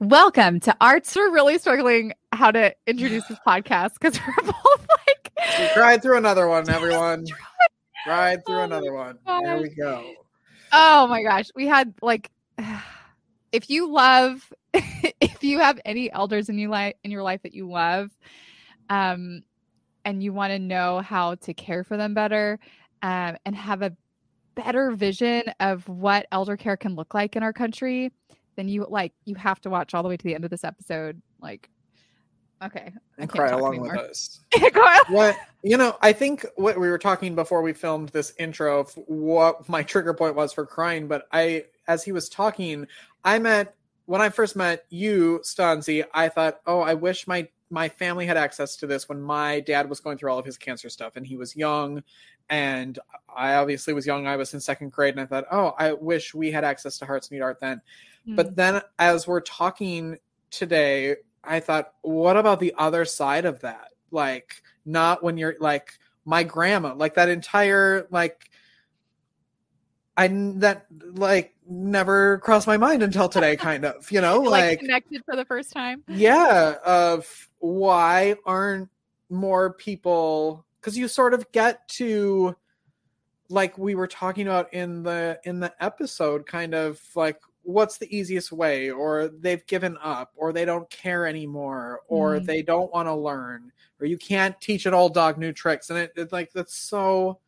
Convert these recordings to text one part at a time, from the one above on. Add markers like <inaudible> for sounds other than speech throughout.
Welcome to Arts. We're really struggling how to introduce this <sighs> podcast because we're both like we cried through another one, <laughs> everyone. Cried through Oh another one. There we go. Oh my gosh. We had like <sighs> if you love <laughs> if you have any elders in you life in your life that you love, um, and you want to know how to care for them better, um, and have a better vision of what elder care can look like in our country, then you like you have to watch all the way to the end of this episode. Like, okay, I And <laughs> cry along with us. What you know, I think what we were talking before we filmed this intro of what my trigger point was for crying, but I as he was talking, I met when I first met you, Stanzi, I thought, oh, I wish my my family had access to this when my dad was going through all of his cancer stuff and he was young and I obviously was young. I was in second grade and I thought, oh, I wish we had access to Hearts Need Art then. But hmm. then as we're talking today, I thought, what about the other side of that? Like, not when you're like my grandma, like that entire like I that like never crossed my mind until today, <laughs> kind of, you know, like, like connected for the first time. yeah, of why aren't more people because you sort of get to like we were talking about in the in the episode kind of like what's the easiest way or they've given up or they don't care anymore or Mhm. they don't want to learn or you can't teach an old dog new tricks and it, it like that's so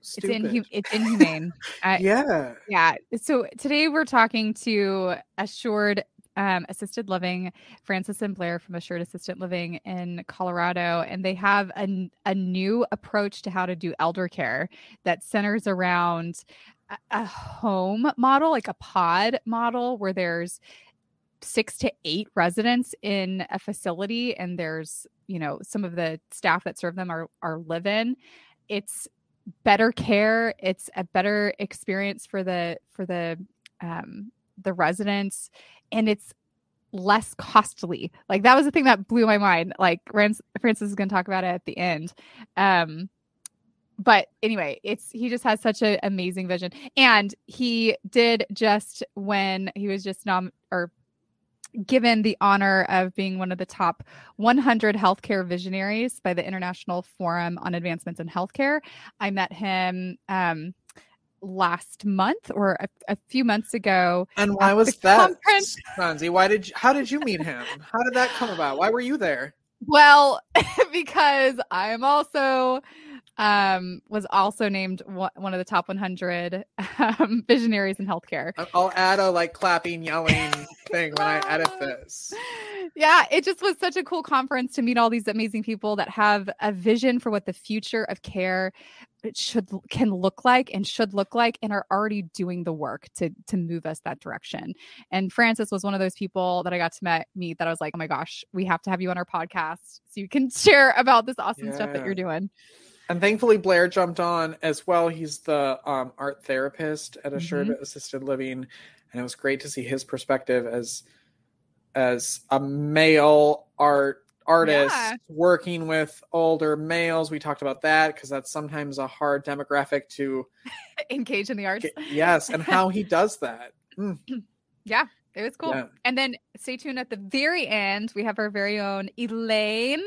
It's stupid. inhu- it's inhumane. <laughs> I, yeah yeah. So today we're talking to Assured um, Assisted Living, Francis and Blair from Assured Assisted Living in Colorado, and they have a new approach to how to do elder care that centers around a, home model, like a pod model, where there's six to eight residents in a facility, and there's you know some of the staff that serve them are are live in. It's better care it's a better experience for the for the um the residents and it's less costly. Like that was the thing that blew my mind. Like francis is going to talk about it at the end. Um but anyway it's he just has such an amazing vision and he did just when he was just nom or given the honor of being one of the top 100 healthcare visionaries by the International Forum on Advancements in Healthcare. I met him um, last month or a, a few months ago. and why was that. Stanzi? why did you, how did you meet him how did that come about why were you there Well, <laughs> because I'm also um was also named one, of the top 100 um, <laughs> visionaries in healthcare. I'll add a like clapping, yelling thing when I edit <laughs> this. yeah, it just was such a cool conference to meet all these amazing people that have a vision for what the future of care should can look like and should look like and are already doing the work to to move us that direction. And Francis was one of those people that I got to met, meet that I was like, "Oh my gosh, we have to have you on our podcast so you can <laughs> share about this awesome stuff that you're doing." And thankfully, Blair jumped on as well. He's the um, art therapist at Assured Mm-hmm. Assisted Living, and it was great to see his perspective as as a male art artist Yeah. working with older males. We talked about that because that's sometimes a hard demographic to <laughs> Engage in the arts. Yes, and how he <laughs> does that. Mm, Yeah, it was cool. Yeah. And then stay tuned at the very end. We have our very own Elaine.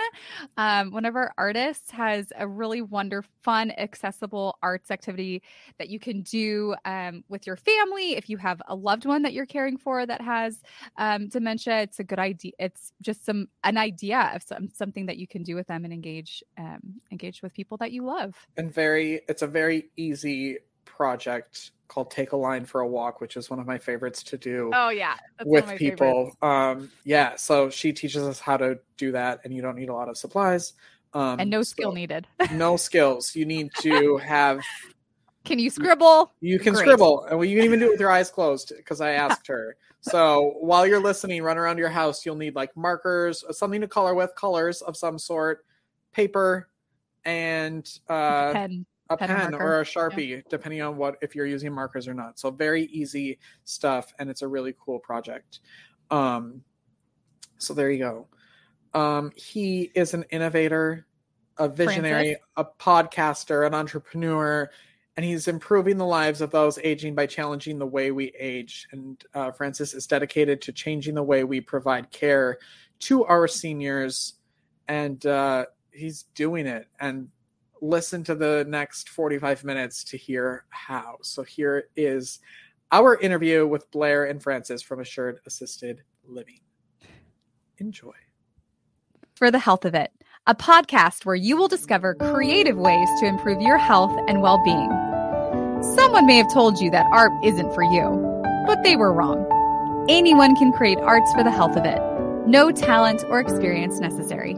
Um, one of our artists has a really wonderful, fun, accessible arts activity that you can do um, with your family. If you have a loved one that you're caring for that has um, dementia, it's a good idea. It's just some an idea of some something that you can do with them and engage um, engage with people that you love. and very it's a very easy project called take a line for a walk which is one of my favorites to do Oh yeah, that's one of with my people um yeah so she teaches us how to do that and you don't need a lot of supplies um and no skill so- needed. no <laughs> skills you need to have Can you scribble? you can Great. scribble and you can even do it with your eyes closed because i <laughs> asked her so while you're listening run around your house you'll need like markers something to color with colors of some sort paper and uh Pen. A pen pen, or a sharpie depending on what if you're using markers or not so very easy stuff and it's a really cool project um so there you go um he is an innovator a visionary Francis? a podcaster an entrepreneur and he's improving the lives of those aging by challenging the way we age. And uh, Francis is dedicated to changing the way we provide care to our seniors, and uh, he's doing it. And listen to the next 45 minutes to hear how. So here is our interview with Blair and Francis from Assured Assisted Living. Enjoy. For the health of it, a podcast where you will discover creative ways to improve your health and well being. Someone may have told you that art isn't for you, but they were wrong. Anyone can create arts for the health of it. No talent or experience necessary.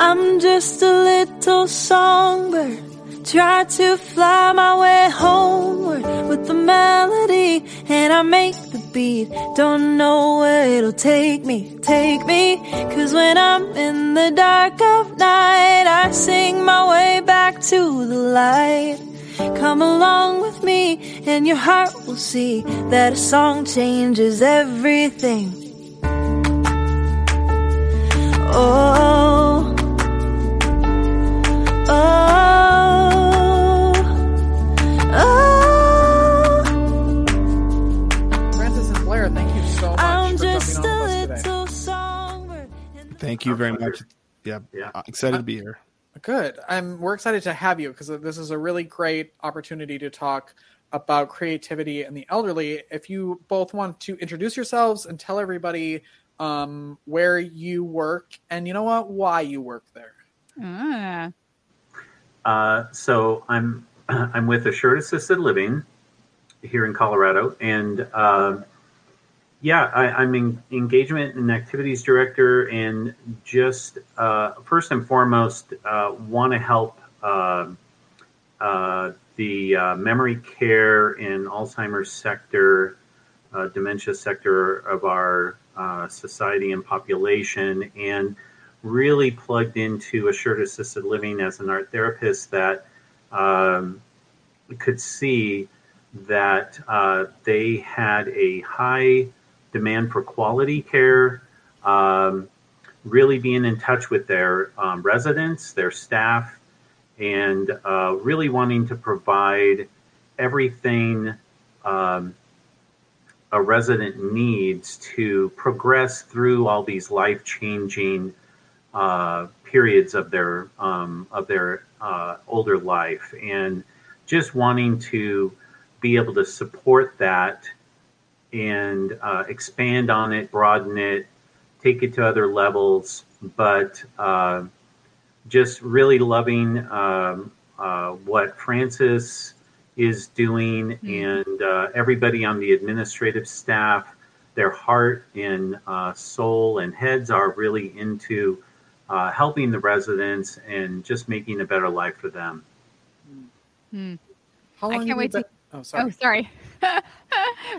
I'm just a little songbird. Try to fly my way homeward with the melody, and I make the beat. Don't know where it'll take me, take me. Cause when I'm in the dark of night, I sing my way back to the light. Come along with me, and your heart will see that a song changes everything. Oh. Thank you so much I'm for jumping just on a with us little songbird. Thank you very much. Yeah, Yeah. uh, excited to be here. Good. I'm we're excited to have you because this is a really great opportunity to talk about creativity and the elderly. If you both want to introduce yourselves and tell everybody um, where you work and you know what, why you work there. Ah, Uh, so I'm <clears throat> I'm with Assured Assisted Living here in Colorado, and uh, yeah, I, I'm in engagement and activities director, and just uh, first and foremost uh, want to help uh, uh, the uh, memory care and Alzheimer's sector, uh, dementia sector of our society and population, and really plugged into assured assisted living as an art therapist that um, could see that uh, they had a high demand for quality care, um, really being in touch with their um, residents, their staff, and uh, really wanting to provide everything um, a resident needs to progress through all these life changing periods of their um, of their uh, older life, and just wanting to be able to support that and uh, expand on it, broaden it, take it to other levels, but uh, just really loving um, uh, what Francis is doing and uh, everybody on the administrative staff. Their heart and uh, soul and heads are really into uh, helping the residents and just making a better life for them. hmm. How I can't wait you to- been- Oh, sorry. Oh, sorry. <laughs>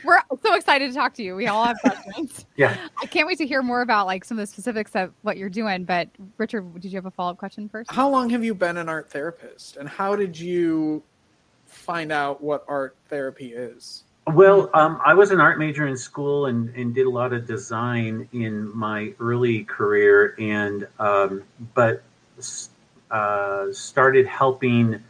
We're so excited to talk to you. We all have questions. <laughs> Yeah. I can't wait to hear more about like some of the specifics of what you're doing. But Richard, did you have a follow up question first? How long have you been an art therapist and how did you find out what art therapy is? Well, um, I was an art major in school and, and did a lot of design in my early career, and um, but uh, started helping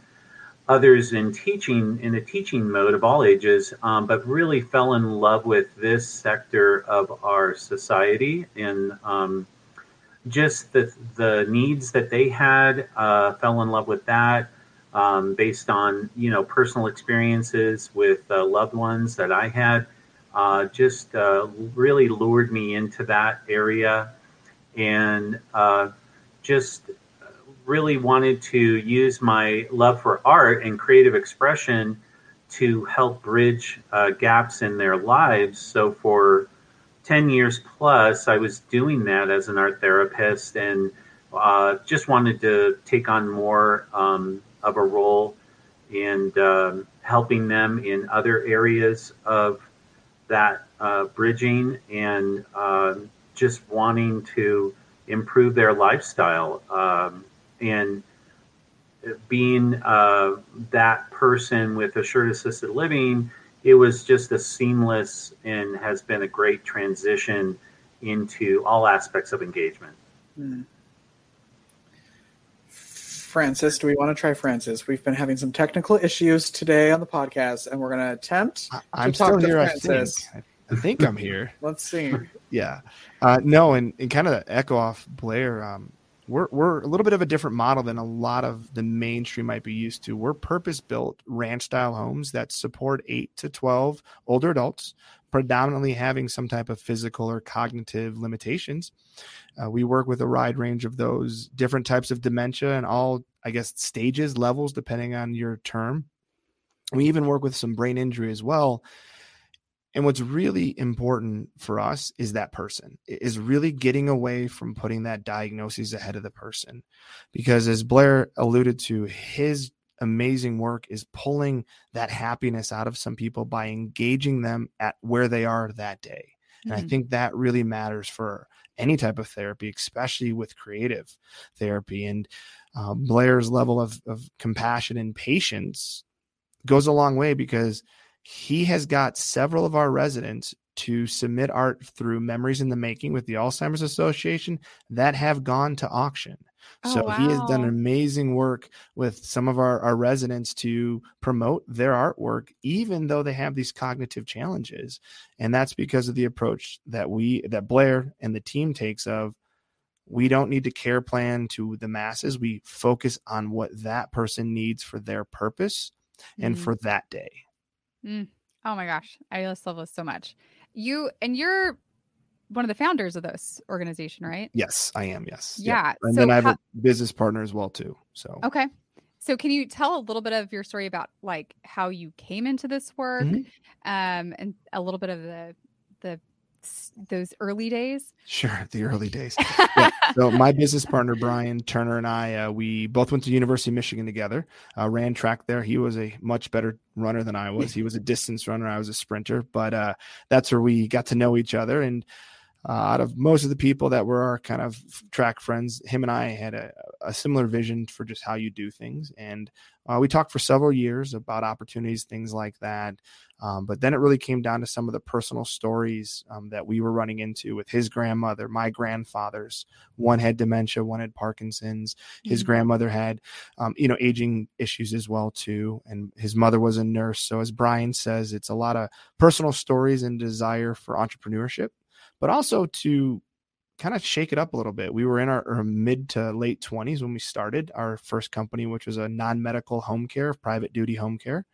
others in teaching in a teaching mode of all ages, um, but really fell in love with this sector of our society and um, just the the needs that they had. Uh, fell in love with that um, based on you know personal experiences with uh, loved ones that I had. Uh, just uh, really lured me into that area, and uh, just really wanted to use my love for art and creative expression to help bridge uh, gaps in their lives. So for 10 years plus, I was doing that as an art therapist and uh, just wanted to take on more um, of a role in um, helping them in other areas of that uh, bridging and um just wanting to improve their lifestyle. Um, and being uh, that person with assured assisted living, it was just a seamless and has been a great transition into all aspects of engagement. Francis. Do we want to try Francis? We've been having some technical issues today on the podcast, and we're going to attempt. I, am to talk still here. I Francis. think. I think I'm here. <laughs> Let's see. <laughs> yeah. Uh, no, and, and kind of echo off Blair. Um, we're we're a little bit of a different model than a lot of the mainstream might be used to. We're purpose built ranch style homes that support eight to twelve older adults, predominantly having some type of physical or cognitive limitations. Uh, we work with a wide range of those different types of dementia and all, I guess, stages, levels, depending on your term. We even work with some brain injury as well. And what's really important for us is that person is really getting away from putting that diagnosis ahead of the person. Because as Blair alluded to, his amazing work is pulling that happiness out of some people by engaging them at where they are that day. And mm-hmm. I think that really matters for any type of therapy, especially with creative therapy. And uh, Blair's level of, of compassion and patience goes a long way because he has got several of our residents to submit art through Memories in the Making with the Alzheimer's Association that have gone to auction. Oh, so wow. he has done amazing work with some of our, our residents to promote their artwork, even though they have these cognitive challenges. And that's because of the approach that we, that Blair and the team takes of we don't need to care plan to the masses. We focus on what that person needs for their purpose mm-hmm. and for that day. Mm. Oh my gosh. I just love this so much. You and you're one of the founders of this organization, right? Yes, I am. Yes. Yeah. And so then I have how, a business partner as well too. So okay. So can you tell a little bit of your story about like how you came into this work, mm-hmm. um, and a little bit of the the those early days? <laughs> Sure, the early days. yeah. <laughs> So my business partner Brian Turner and I, uh, we both went to University of Michigan together. Uh, ran track there. He was a much better runner than I was. He was a distance runner. I was a sprinter. But uh, that's where we got to know each other. And uh, out of most of the people that were our kind of track friends, him and I had a, a similar vision for just how you do things. And uh, we talked for several years about opportunities, things like that. Um, but then it really came down to some of the personal stories um, that we were running into with his grandmother, my grandfathers. One had dementia, one had Parkinson's. His mm-hmm. grandmother had, um, you know, aging issues as well too, and his mother was a nurse. So as Brian says, it's a lot of personal stories and desire for entrepreneurship but also to kind of shake it up a little bit. We were in our, our mid to late 20s when we started our first company, which was a non medical home care, private duty home care,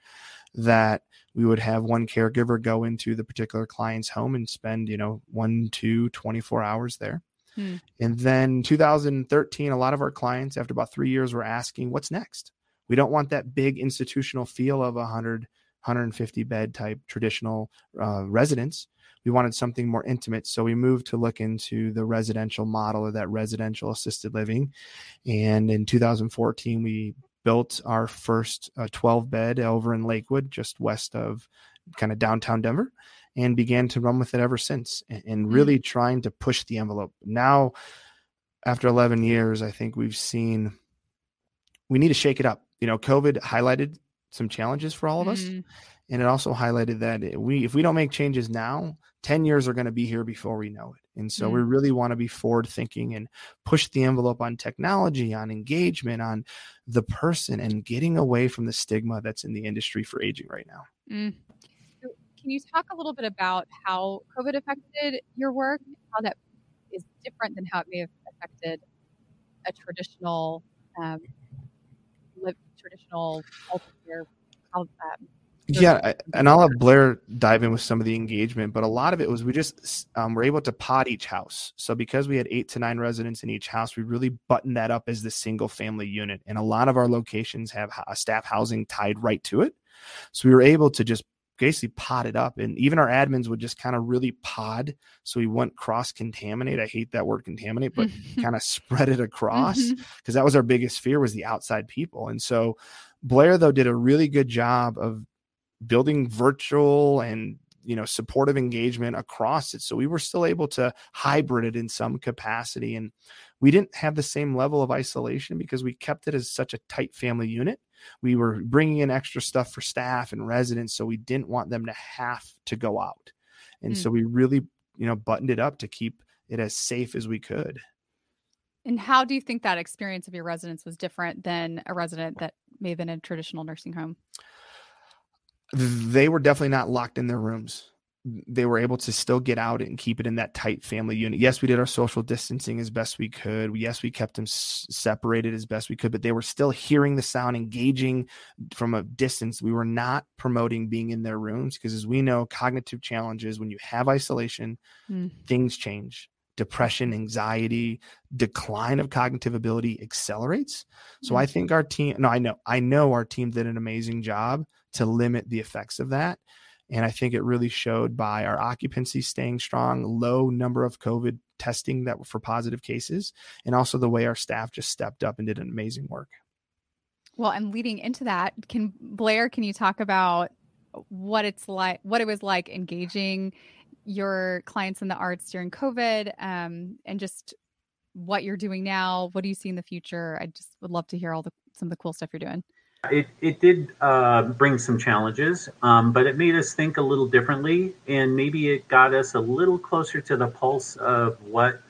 that we would have one caregiver go into the particular client's home and spend, you know, one, two, 24 hours there. Hmm. And then 2013, a lot of our clients, after about three years, were asking, what's next? We don't want that big institutional feel of a 100, 150 bed type traditional uh, residence we wanted something more intimate. So we moved to look into the residential model of that residential assisted living. And in 2014, we built our first uh, 12 bed over in Lakewood, just west of kind of downtown Denver, and began to run with it ever since and, and mm. really trying to push the envelope. Now, after 11 years, I think we've seen we need to shake it up. You know, COVID highlighted some challenges for all of us. Mm. And it also highlighted that we, if we don't make changes now, 10 years are going to be here before we know it. And so mm. we really want to be forward thinking and push the envelope on technology, on engagement, on the person, and getting away from the stigma that's in the industry for aging right now. Mm. So can you talk a little bit about how COVID affected your work, how that is different than how it may have affected a traditional, um, traditional healthcare um, yeah, I, and I'll have Blair dive in with some of the engagement, but a lot of it was we just um, were able to pod each house. So because we had eight to nine residents in each house, we really buttoned that up as the single family unit. And a lot of our locations have staff housing tied right to it, so we were able to just basically pod it up. And even our admins would just kind of really pod, so we wouldn't cross contaminate. I hate that word contaminate, but <laughs> kind of spread it across because mm-hmm. that was our biggest fear was the outside people. And so Blair though did a really good job of building virtual and you know supportive engagement across it so we were still able to hybrid it in some capacity and we didn't have the same level of isolation because we kept it as such a tight family unit we were bringing in extra stuff for staff and residents so we didn't want them to have to go out and mm. so we really you know buttoned it up to keep it as safe as we could And how do you think that experience of your residents was different than a resident that may have been in a traditional nursing home? They were definitely not locked in their rooms they were able to still get out and keep it in that tight family unit. Yes, we did our social distancing as best we could. Yes, we kept them s- separated as best we could, but they were still hearing the sound, engaging from a distance. We were not promoting being in their rooms because, as we know, cognitive challenges, when you have isolation, mm. things change. Depression, anxiety, decline of cognitive ability accelerates. So mm. I think our team, no, I know, I know our team did an amazing job to limit the effects of that. And I think it really showed by our occupancy staying strong, low number of COVID testing that were for positive cases, and also the way our staff just stepped up and did an amazing work. Well, and leading into that, can Blair, can you talk about what it's like, what it was like engaging your clients in the arts during COVID, um, and just what you're doing now? What do you see in the future? I just would love to hear all the some of the cool stuff you're doing. It, it did uh, bring some challenges, um, but it made us think a little differently, and maybe it got us a little closer to the pulse of what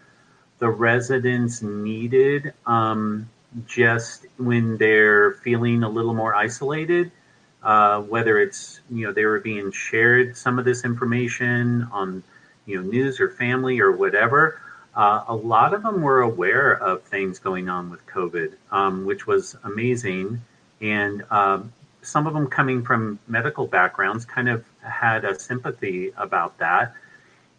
the residents needed um, just when they're feeling a little more isolated. Uh, whether it's you know they were being shared some of this information on you know news or family or whatever. Uh, a lot of them were aware of things going on with COVID, um, which was amazing and um, some of them coming from medical backgrounds kind of had a sympathy about that.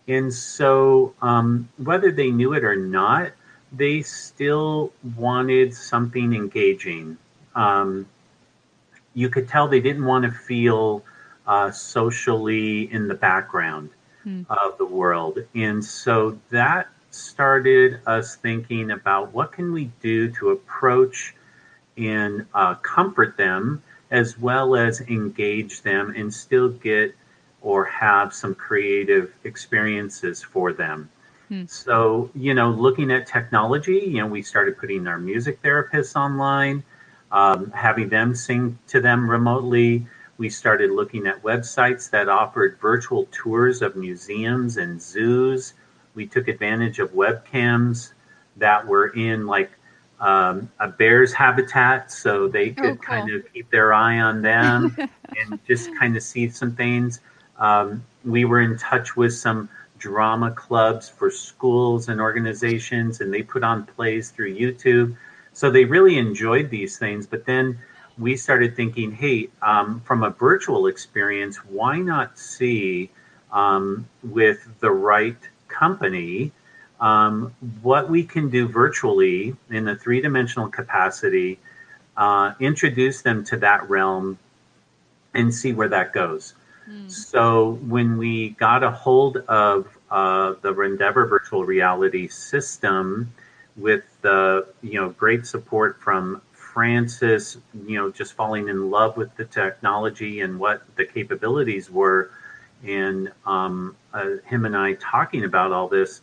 And so, um, whether they knew it or not, they still wanted something engaging. Um, you could tell they didn't want to feel uh, socially in the background hmm. of the world. And so that started us thinking about what can we do to approach and uh, comfort them as well as engage them and still get or have some creative experiences for them. Hmm. So, you know, looking at technology, you know, we started putting our music therapists online, um, having them sing to them remotely. We started looking at websites that offered virtual tours of museums and zoos. We took advantage of webcams that were in like um, a bear's habitat so they oh, could oh, cool. kind of keep their eye on them <laughs> and just kind of see some things. Um, we were in touch with some drama clubs for schools and organizations, and they put on plays through YouTube. So they really enjoyed these things. But then we started thinking, hey, um, from a virtual experience, why not see um, with the right company? um, what we can do virtually in a three dimensional capacity, uh, introduce them to that realm, and see where that goes. Mm. So when we got a hold of uh, the Rendever virtual reality system, with the you know great support from Francis, you know just falling in love with the technology and what the capabilities were, and um, uh, him and I talking about all this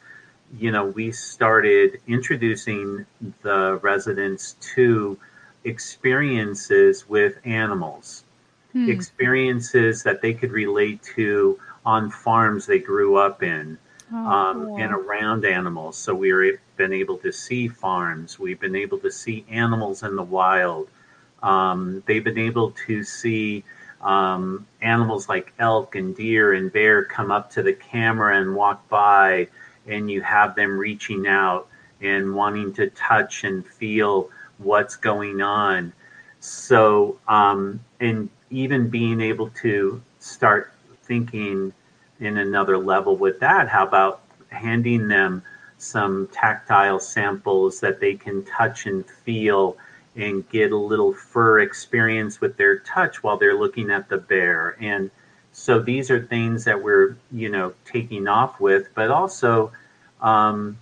you know, we started introducing the residents to experiences with animals, hmm. experiences that they could relate to on farms they grew up in. Oh, um, cool. and around animals. So we've been able to see farms. We've been able to see animals in the wild. Um, they've been able to see um, animals like elk and deer and bear come up to the camera and walk by and you have them reaching out and wanting to touch and feel what's going on. So, um, and even being able to start thinking in another level with that, how about handing them some tactile samples that they can touch and feel and get a little fur experience with their touch while they're looking at the bear. And so these are things that we're you know taking off with but also um,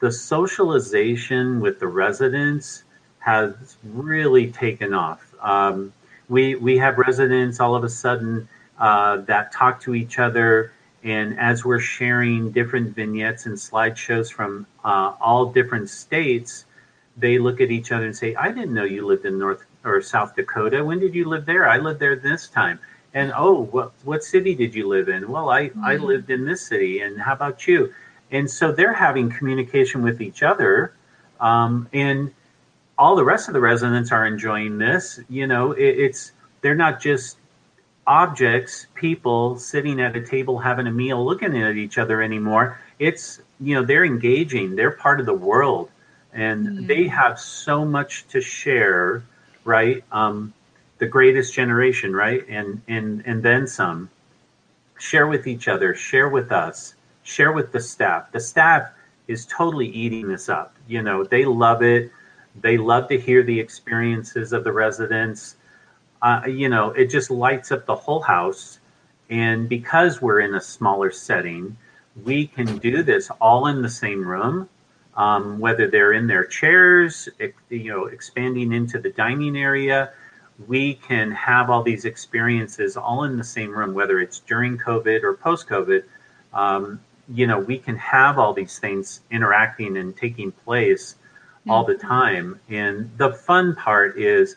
the socialization with the residents has really taken off. Um, we we have residents all of a sudden uh, that talk to each other and as we're sharing different vignettes and slideshows from uh, all different states they look at each other and say i didn't know you lived in north or south dakota when did you live there i lived there this time and oh, what what city did you live in? Well, I mm-hmm. I lived in this city, and how about you? And so they're having communication with each other Um, and all the rest of the residents are enjoying this. You know, it, it's they're not just objects, people sitting at a table having a meal, looking at each other anymore. It's you know they're engaging. They're part of the world, and mm-hmm. they have so much to share. Right, um, the greatest generation, right, and and and then some. Share with each other. Share with us. Share with the staff. The staff is totally eating this up. You know, they love it they love to hear the experiences of the residents. Uh, you know, it just lights up the whole house. And because we're in a smaller setting, we can do this all in the same room, um, whether they're in their chairs, you know, expanding into the dining area. We can have all these experiences all in the same room, whether it's during COVID or post COVID. Um, you know, we can have all these things interacting and taking place all the mm-hmm. time. And the fun part is,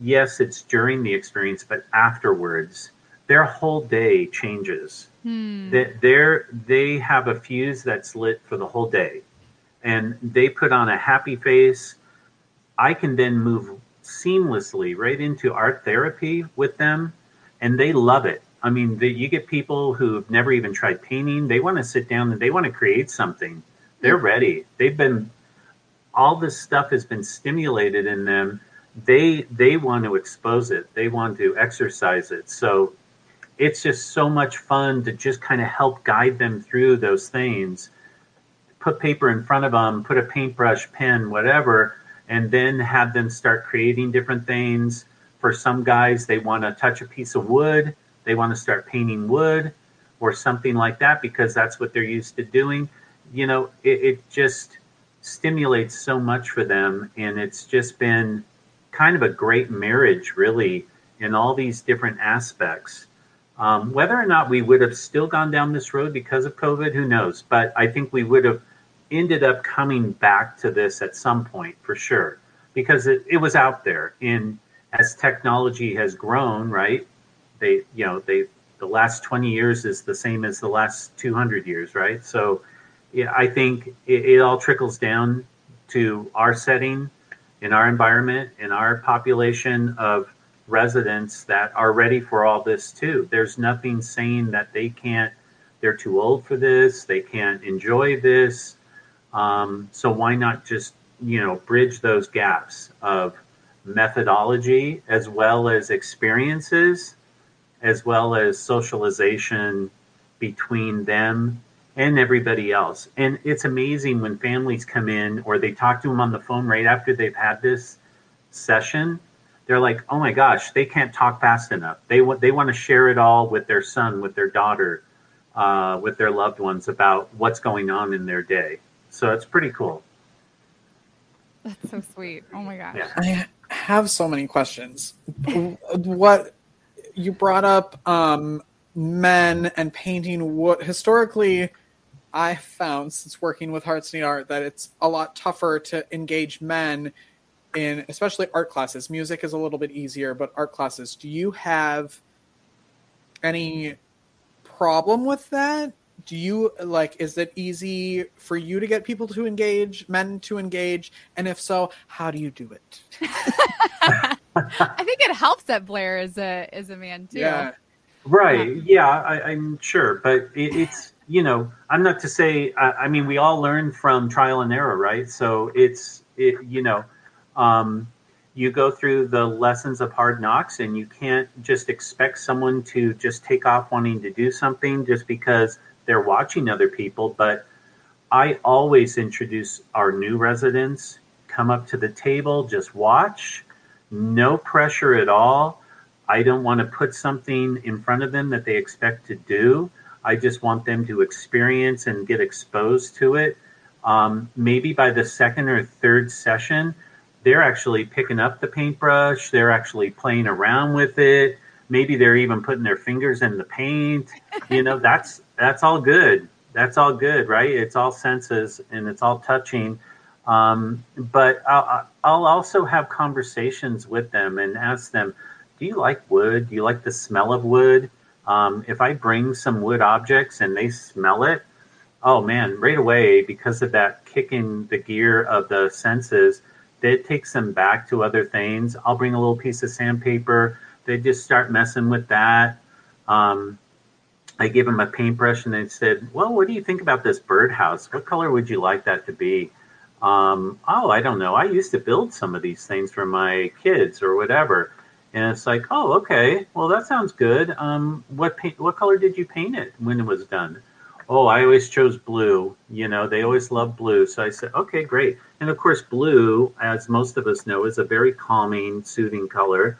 yes, it's during the experience, but afterwards, their whole day changes. Hmm. They, they're, they have a fuse that's lit for the whole day, and they put on a happy face. I can then move seamlessly right into art therapy with them, and they love it. I mean, the, you get people who've never even tried painting. They want to sit down and they want to create something. They're hmm. ready. They've been all this stuff has been stimulated in them they they want to expose it. They want to exercise it. So it's just so much fun to just kind of help guide them through those things. Put paper in front of them put a paintbrush pen whatever and then have them start creating different things. For some guys they want to touch a piece of wood they want to start painting wood or something like that because that's what they're used to doing. You know it, it just stimulates so much for them. And it's just been kind of a great marriage, really, in all these different aspects. Um, whether or not we would have still gone down this road because of COVID, who knows? But I think we would have ended up coming back to this at some point for sure because it, it was out there. And as technology has grown, right? They, you know, they, the last 20 years is the same as the last 200 years, right? So yeah, I think it, it all trickles down to our setting, in our environment, in our population of residents that are ready for all this too. There's nothing saying that they can't, they're too old for this, they can't enjoy this. Um, so why not just, you know, bridge those gaps of methodology as well as experiences, as well as socialization between them and everybody else. And it's amazing when families come in or they talk to them on the phone right after they've had this session. They're like, "Oh my gosh, they can't talk fast enough. They want they want to share it all with their son, with their daughter, uh, with their loved ones about what's going on in their day." So it's pretty cool. That's so sweet. Oh my gosh. Yeah. I have so many questions. what you brought up um, men and painting what historically I found since working with Hearts Need Art that it's a lot tougher to engage men in especially art classes. Music is a little bit easier, but art classes. Do you have any problem with that? Do you like is it easy for you to get people to engage, men to engage? And if so, how do you do it? <laughs> I think it helps that Blair is a is a man too. Yeah. Right. Yeah, I, am sure, but it, it's you know, I'm not to say. I, I, mean, we all learn from trial and error, right? So it's it, you know, um, you go through the lessons of hard knocks, and you can't just expect someone to just take off wanting to do something just because they're watching other people. But I always introduce our new residents. Come up to the table, just watch, no pressure at all I don't want to put something in front of them that they expect to do. I just want them to experience and get exposed to it. Um, maybe by the second or third session, they're actually picking up the paintbrush, they're actually playing around with it. Maybe they're even putting their fingers in the paint. You know, <laughs> that's that's all good. That's all good, right? It's all senses and it's all touching. Um, but I'll, I'll also have conversations with them and ask them, do you like wood? Do you like the smell of wood? Um, if I bring some wood objects and they smell it, oh man, right away, because of that kicking the gear of the senses, that takes them back to other things. I'll bring a little piece of sandpaper. They just start messing with that. Um, I give them a paintbrush and they said, well, what do you think about this birdhouse? What color would you like that to be? Um, oh, I don't know. I used to build some of these things for my kids or whatever. And it's like, oh, okay. Well, that sounds good. Um, what paint? What color did you paint it when it was done? Oh, I always chose blue. You know, they always love blue. So I said, okay, great. And of course, blue, as most of us know, is a very calming, soothing color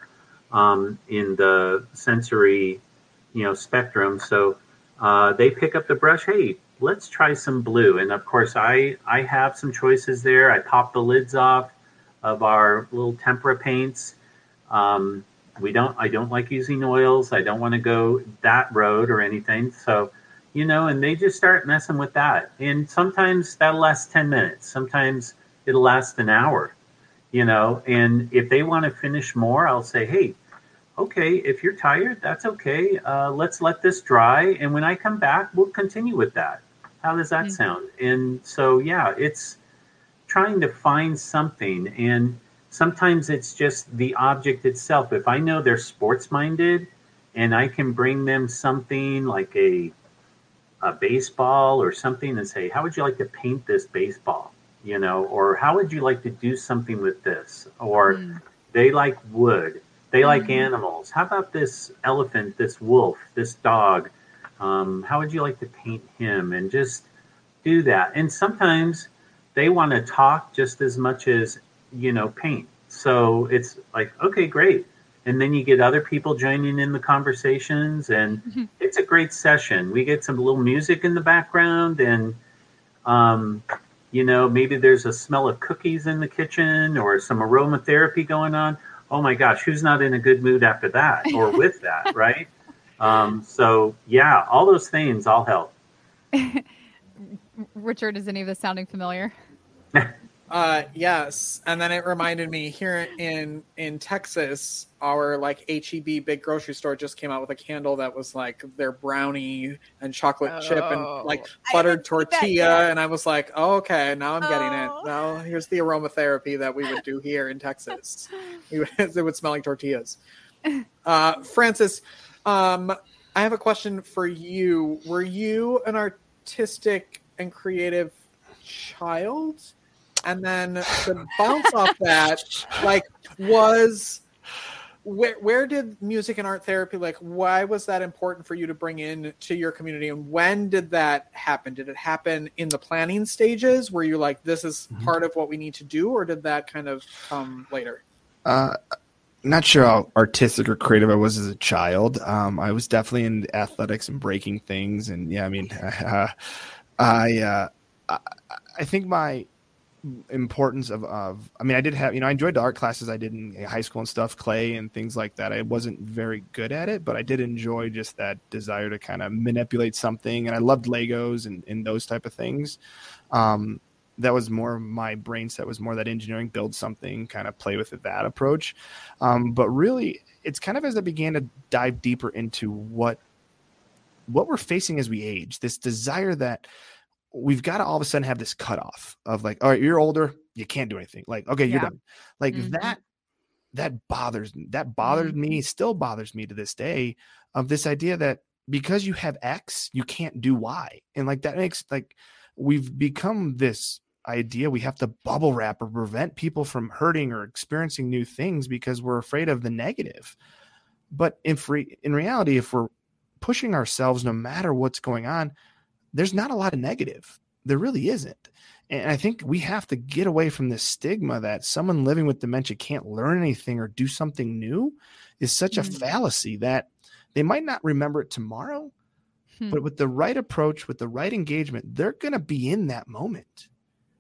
um, in the sensory, you know, spectrum. So uh, they pick up the brush. Hey, let's try some blue. And of course, I I have some choices there. I pop the lids off of our little tempera paints. Um, we don't. I don't like using oils. I don't want to go that road or anything. So, you know, and they just start messing with that. And sometimes that'll last ten minutes. Sometimes it'll last an hour. You know, and if they want to finish more, I'll say, hey, okay, if you're tired, that's okay. Uh, let's let this dry, and when I come back, we'll continue with that. How does that mm-hmm. sound? And so, yeah, it's trying to find something. And sometimes it's just the object itself. If I know they're sports minded and I can bring them something like a, a baseball or something and say, how would you like to paint this baseball? You know, or how would you like to do something with this? Or mm. they like wood, they like mm-hmm. animals. How about this elephant, this wolf, this dog? Um, how would you like to paint him? And just do that. And sometimes they want to talk just as much as, you know, paint. So it's like, okay, great. And then you get other people joining in the conversations, and mm-hmm. it's a great session. We get some little music in the background, and, um, you know, maybe there's a smell of cookies in the kitchen or some aromatherapy going on. Oh my gosh, who's not in a good mood after that or <laughs> with that, right? Um, so yeah, all those things all help. <laughs> Richard, is any of this sounding familiar? <laughs> uh, yes, and then it reminded me here in in Texas, our like HEB big grocery store just came out with a candle that was like their brownie and chocolate oh, chip and like buttered tortilla, and I was like, oh, okay, now I'm getting it. Oh. Now here's the aromatherapy that we would do here in Texas. <laughs> it would smell like tortillas. Uh, Francis, um, I have a question for you. Were you an artistic and creative child? And then to bounce off that, like, was where where did music and art therapy like why was that important for you to bring in to your community and when did that happen did it happen in the planning stages where you're like this is mm-hmm. part of what we need to do or did that kind of come later uh not sure how artistic or creative I was as a child. Um, I was definitely in athletics and breaking things, and yeah, I mean, <laughs> uh, I, uh, I, I think my importance of, of I mean, I did have you know I enjoyed the art classes I did in high school and stuff, clay and things like that. I wasn't very good at it, but I did enjoy just that desire to kind of manipulate something, and I loved Legos and, and those type of things. Um, that was more my brain set was more that engineering build something kind of play with it that approach um, but really it's kind of as i began to dive deeper into what what we're facing as we age this desire that we've got to all of a sudden have this cutoff of like all right you're older you can't do anything like okay you're done like mm-hmm. that that bothers me that bothered mm-hmm. me still bothers me to this day of this idea that because you have x you can't do y and like that makes like we've become this idea we have to bubble wrap or prevent people from hurting or experiencing new things because we're afraid of the negative but in free in reality if we're pushing ourselves no matter what's going on there's not a lot of negative there really isn't and i think we have to get away from this stigma that someone living with dementia can't learn anything or do something new is such mm-hmm. a fallacy that they might not remember it tomorrow hmm. but with the right approach with the right engagement they're going to be in that moment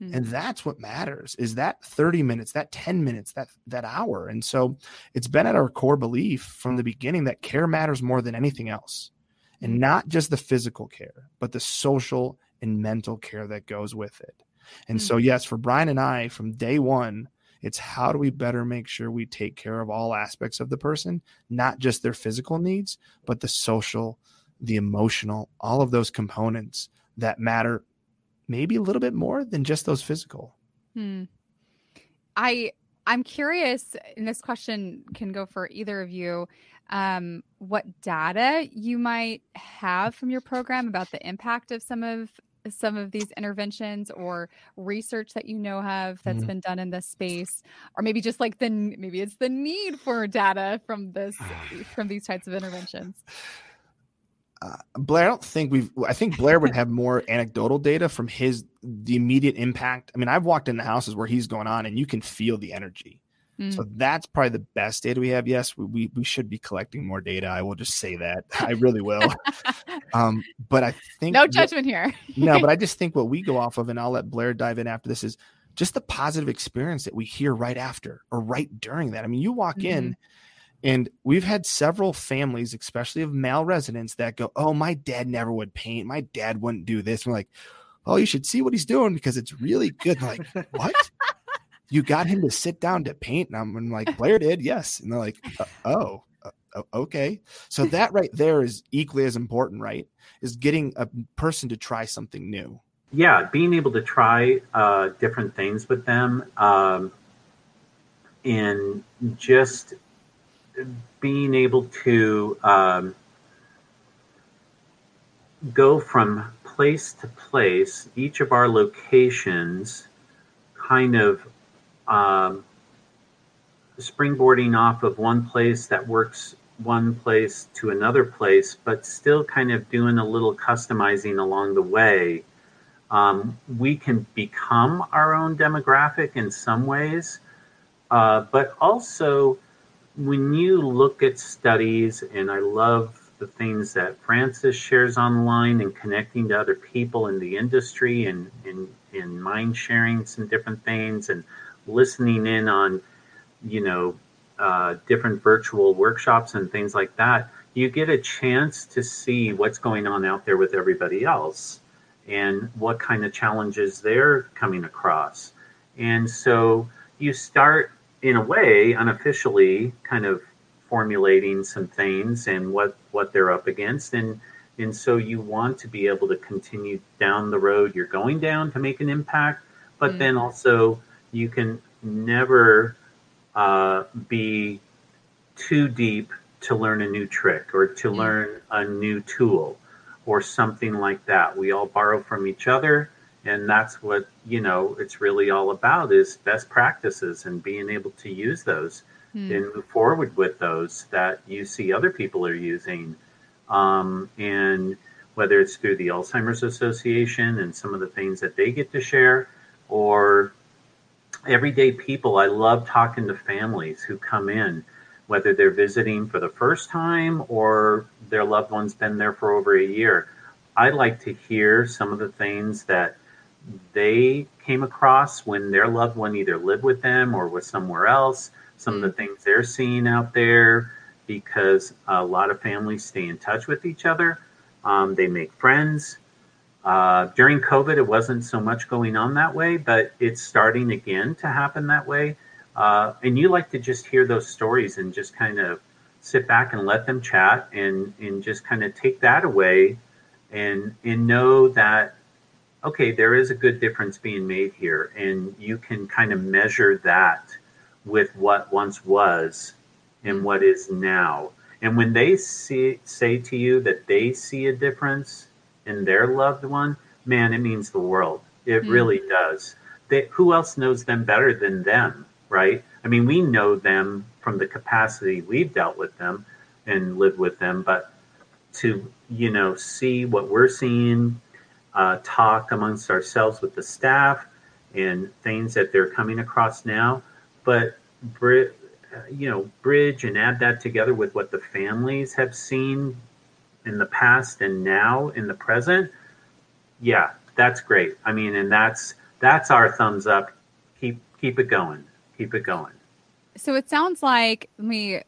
Mm-hmm. And that's what matters is that 30 minutes, that 10 minutes, that that hour. And so it's been at our core belief from the beginning that care matters more than anything else. And mm-hmm. not just the physical care, but the social and mental care that goes with it. And mm-hmm. so yes, for Brian and I from day 1, it's how do we better make sure we take care of all aspects of the person, not just their physical needs, but the social, the emotional, all of those components that matter maybe a little bit more than just those physical. Hmm. I I'm curious, and this question can go for either of you. Um, what data you might have from your program about the impact of some of some of these interventions or research that you know have that's Mhm. been done in this space or maybe just like the maybe it's the need for data from this <sighs> from these types of interventions Uh, Blair, I don't think we've. I think Blair would have more anecdotal data from his the immediate impact. I mean, I've walked into houses where he's going on, and you can feel the energy. Mm. So that's probably the best data we have. Yes, we, we we should be collecting more data. I will just say that. <laughs> I really will. <laughs> Um, but I think no judgment here no, but I <laughs> just think what we go off of, and I'll let Blair dive in after this, is just the positive experience that we hear right after or right during that. I mean, you walk in, and we've had several families, especially of male residents, that go, "Oh, my dad never would paint. My dad wouldn't do this." we're like, "Oh, you should see what he's doing because it's really good." And like, what? You got him to sit down to paint, and I'm, I'm like, Blair did, yes. And they're like, "Uh, "Oh, uh, okay." So that right there is equally as important, right? Is getting a person to try something new. yeah, being able to try uh, different things with them, um, and just being able to um, go from place to place, each of our locations, kind of um, springboarding off of one place that works one place to another place, but still kind of doing a little customizing along the way. Um, we can become our own demographic in some ways, uh, but also when you look at studies, and I love the things that Francis shares online and connecting to other people in the industry and in, in mind sharing some different things and listening in on, you know, uh, different virtual workshops and things like that, you get a chance to see what's going on out there with everybody else and what kind of challenges they're coming across. And so you start, in a way, unofficially, kind of formulating some things and what, what they're up against. And, and so you want to be able to continue down the road you're going down to make an impact, but Mm. then also you can never uh, be too deep to learn a new trick or to Mm. learn a new tool or something like that. We all borrow from each other, and that's what you know it's really all about is best practices and being able to use those Hmm. and move forward with those that you see other people are using. Um, and whether it's through the Alzheimer's Association and some of the things that they get to share, or everyday people. I love talking to families who come in, whether they're visiting for the first time or their loved one's been there for over a year. I like to hear some of the things that they came across when their loved one either lived with them or was somewhere else, some of the things they're seeing out there, because a lot of families stay in touch with each other. Um, they make friends. Uh, during COVID, it wasn't so much going on that way, but it's starting again to happen that way. Uh, and you like to just hear those stories and just kind of sit back and let them chat and, and just kind of take that away and, and know that, okay, there is a good difference being made here. And you can kind of measure that with what once was and what is now. And when they see, say to you that they see a difference in their loved one, man, it means the world. It Mm. really does. They, who else knows them better than them, right? I mean, we know them from the capacity we've dealt with them and lived with them, but to you know see what we're seeing, uh, talk amongst ourselves with the staff, and things that they're coming across now, but uh, you know bridge and add that together with what the families have seen in the past and now in the present yeah that's great. I mean and that's that's our thumbs up. Keep keep it going. Keep it going. So it sounds like me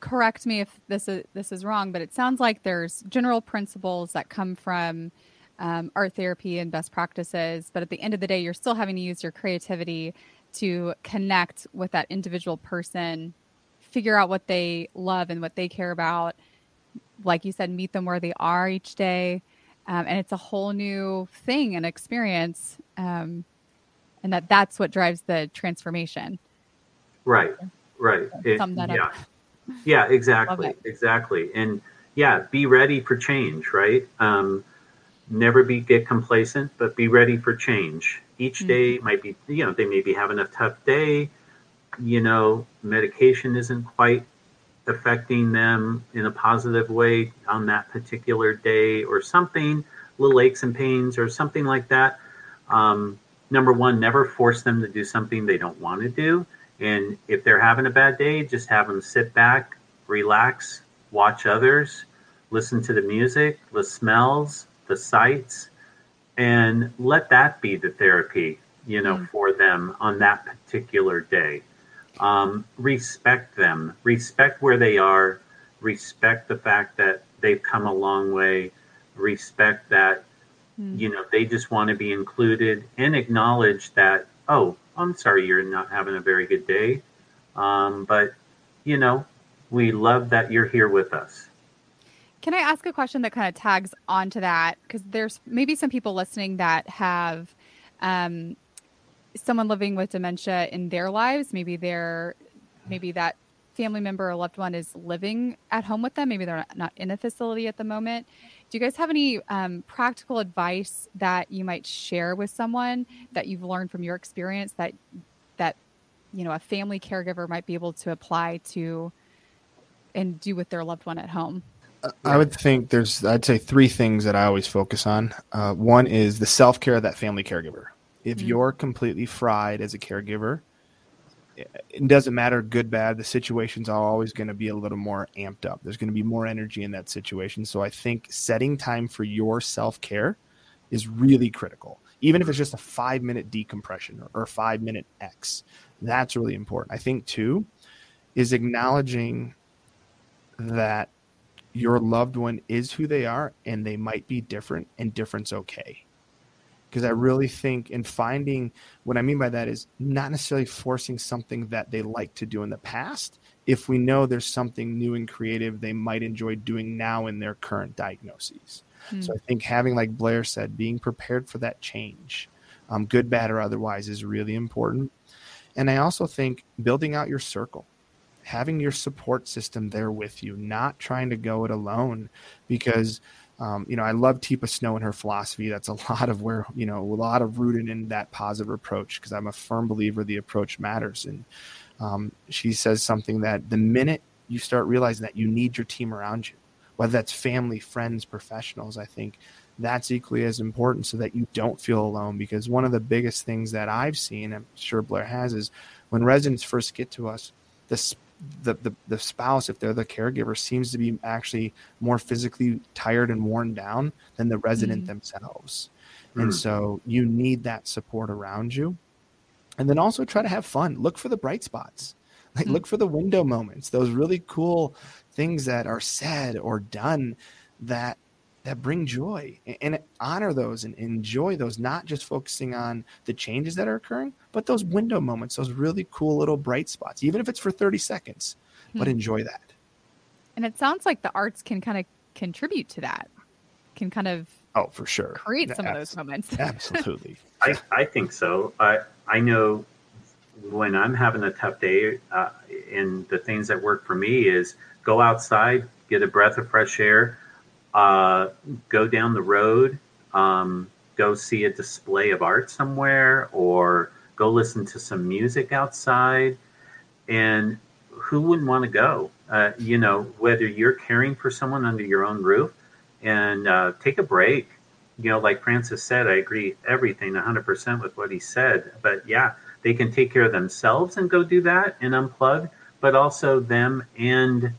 correct me if this is this is wrong, but it sounds like there's general principles that come from um, art therapy and best practices, but at the end of the day, you're still having to use your creativity to connect with that individual person, figure out what they love and what they care about. Like you said, meet them where they are each day. um, and it's a whole new thing and experience, um, and that that's what drives the transformation. Right, right. It, yeah, up. yeah, exactly, exactly. And yeah, be ready for change. Right. Um, never be get complacent, but be ready for change. Each Mhm. day might be, you know, they may be having a tough day. You know, medication isn't quite affecting them in a positive way on that particular day or something, little aches and pains or something like that. Um, number one, never force them to do something they don't want to do. And if they're having a bad day, just have them sit back, relax, watch others, listen to the music, the smells, the sights, and let that be the therapy, you know, Mm. for them on that particular day. Um, respect them, respect where they are, respect the fact that they've come a long way, respect that, Mm. you know, they just want to be included and acknowledge that, oh, I'm sorry you're not having a very good day. Um, but, you know, we love that you're here with us. Can I ask a question that kind of tags onto that? Because there's maybe some people listening that have um, someone living with dementia in their lives. Maybe they're maybe that family member or loved one is living at home with them. Maybe they're not, in a facility at the moment. Do you guys have any um, practical advice that you might share with someone that you've learned from your experience that that you know a family caregiver might be able to apply to and do with their loved one at home? I would think there's, I'd say three things that I always focus on. Uh, one is the self care of that family caregiver. If Mm. you're completely fried as a caregiver, it it doesn't matter good, bad. The situations are always going to be a little more amped up. There's going to be more energy in that situation. So I think setting time for your self care is really critical. Even if it's just a five minute decompression or, or five minute X, that's really important. I think, too, is acknowledging that your loved one is who they are and they might be different and different's okay because i really think in finding what i mean by that is not necessarily forcing something that they like to do in the past if we know there's something new and creative they might enjoy doing now in their current diagnoses Hmm. so i think having like blair said being prepared for that change um, good bad or otherwise is really important and i also think building out your circle having your support system there with you, not trying to go it alone. Because, um, you know, I love Teepa Snow and her philosophy. That's a <laughs> lot of where, you know, a lot of rooted in that positive approach because I'm a firm believer the approach matters. And um, she says something that the minute you start realizing that you need your team around you, whether that's family, friends, professionals, I think that's equally as important so that you don't feel alone. Because one of the biggest things that I've seen, I'm sure Blair has, is when residents first get to us, the the, the, the spouse, if they're the caregiver, seems to be actually more physically tired and worn down than the resident Mhm. themselves. And Mm. so you need that support around you. And then also try to have fun. Look for the bright spots. Like Mm. look for the window moments, those really cool things that are said or done that that bring joy A- and honor those and enjoy those, not just focusing on the changes that are occurring, but those window moments, those really cool little bright spots, even if it's for 30 seconds, but Hmm. enjoy that. And it sounds like the arts can kind of contribute to that, can kind of Oh, for sure. create some of those moments. <laughs> Absolutely. I, I think so. I I know when I'm having a tough day, uh, and the things that work for me is go outside, get a breath of fresh air, uh, go down the road, um, go see a display of art somewhere, or go listen to some music outside. And who wouldn't want to go? Uh, you know, whether you're caring for someone under your own roof, and uh, take a break you know, like Francis said, I agree everything 100% with what he said. But yeah, they can take care of themselves and go do that and unplug, but also them and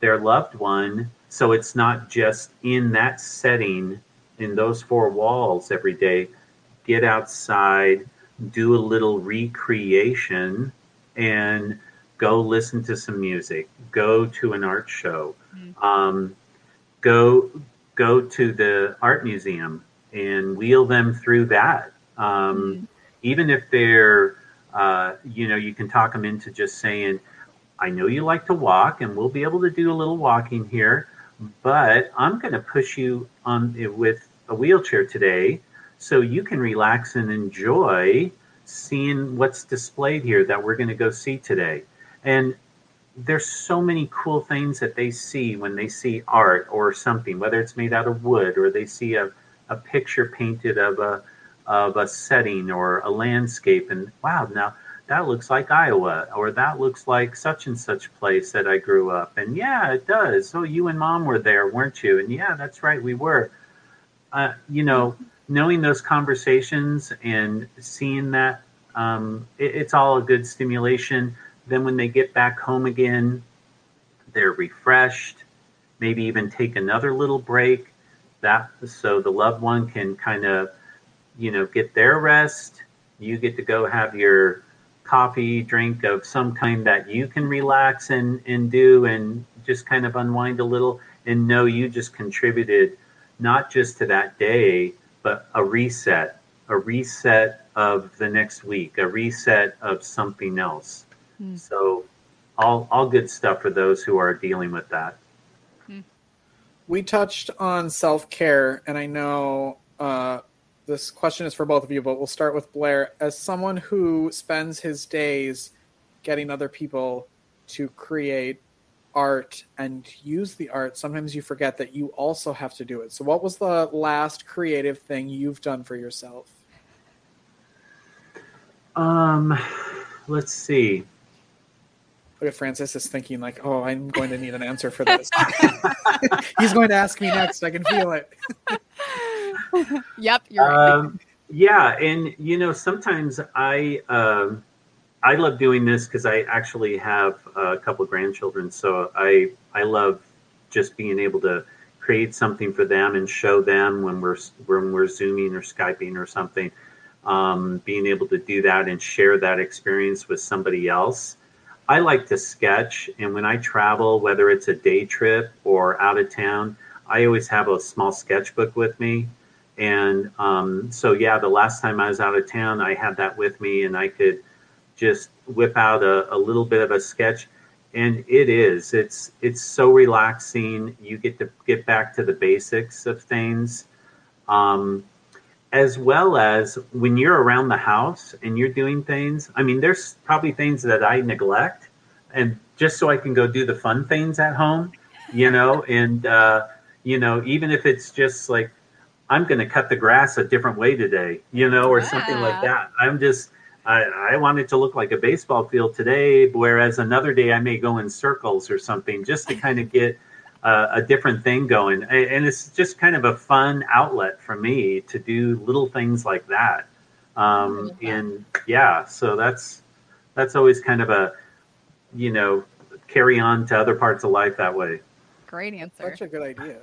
their loved one. So it's not just in that setting, in those four walls every day. Get outside, do a little recreation, and go listen to some music, go to an art show, Mm. um, go go to the art museum and wheel them through that. Um, Even if they're, uh, you know, you can talk them into just saying, I know you like to walk, and we'll be able to do a little walking here, but I'm going to push you on with a wheelchair today so you can relax and enjoy seeing what's displayed here that we're going to go see today. And there's so many cool things that they see when they see art or something, whether it's made out of wood or they see a, a picture painted of a of a setting or a landscape and wow now that looks like Iowa or that looks like such and such place that I grew up and yeah it does so you and mom were there weren't you and yeah that's right we were uh, you know knowing those conversations and seeing that um, it, it's all a good stimulation. Then when they get back home again, they're refreshed. Maybe even take another little break. That so the loved one can kind of, you know, get their rest. You get to go have your coffee drink of some kind that you can relax and, and do and just kind of unwind a little and know you just contributed not just to that day but a reset, a reset of the next week, a reset of something else. Mm. So, all all good stuff for those who are dealing with that. Hmm. We touched on self care, and I know uh, this question is for both of you, but we'll start with Blair. As someone who spends his days getting other people to create art and use the art, sometimes you forget that you also have to do it. So, what was the last creative thing you've done for yourself? Um, let's see. Look at Francis is thinking like, "Oh, I'm going to need an answer for this." <laughs> He's going to ask me next. I can feel it. <laughs> <laughs> yep, you're right. Um, yeah, and you know, sometimes I um, I love doing this because I actually have a couple grandchildren, so I I love just being able to create something for them and show them when we're when we're zooming or skyping or something. Um, being able to do that and share that experience with somebody else. I like to sketch, and when I travel, whether it's a day trip or out of town, I always have a small sketchbook with me. And um, so, yeah, the last time I was out of town, I had that with me, and I could just whip out a, a little bit of a sketch. And it is it's it's so relaxing. You get to get back to the basics of things. Um, as well as when you're around the house and you're doing things i mean there's probably things that i neglect. And just so i can go do the fun things at home you know and uh, you know even if it's just like i'm going to cut the grass a different way today you know or yeah. something like that i'm just I, I want it to look like a baseball field today, whereas another day I may go in circles or something just to kind of <laughs> get uh, a different thing going. And it's just kind of a fun outlet for me to do little things like that. Um, and yeah, so that's that's always kind of a you know carry on to other parts of life that way. Great answer. Such a good idea.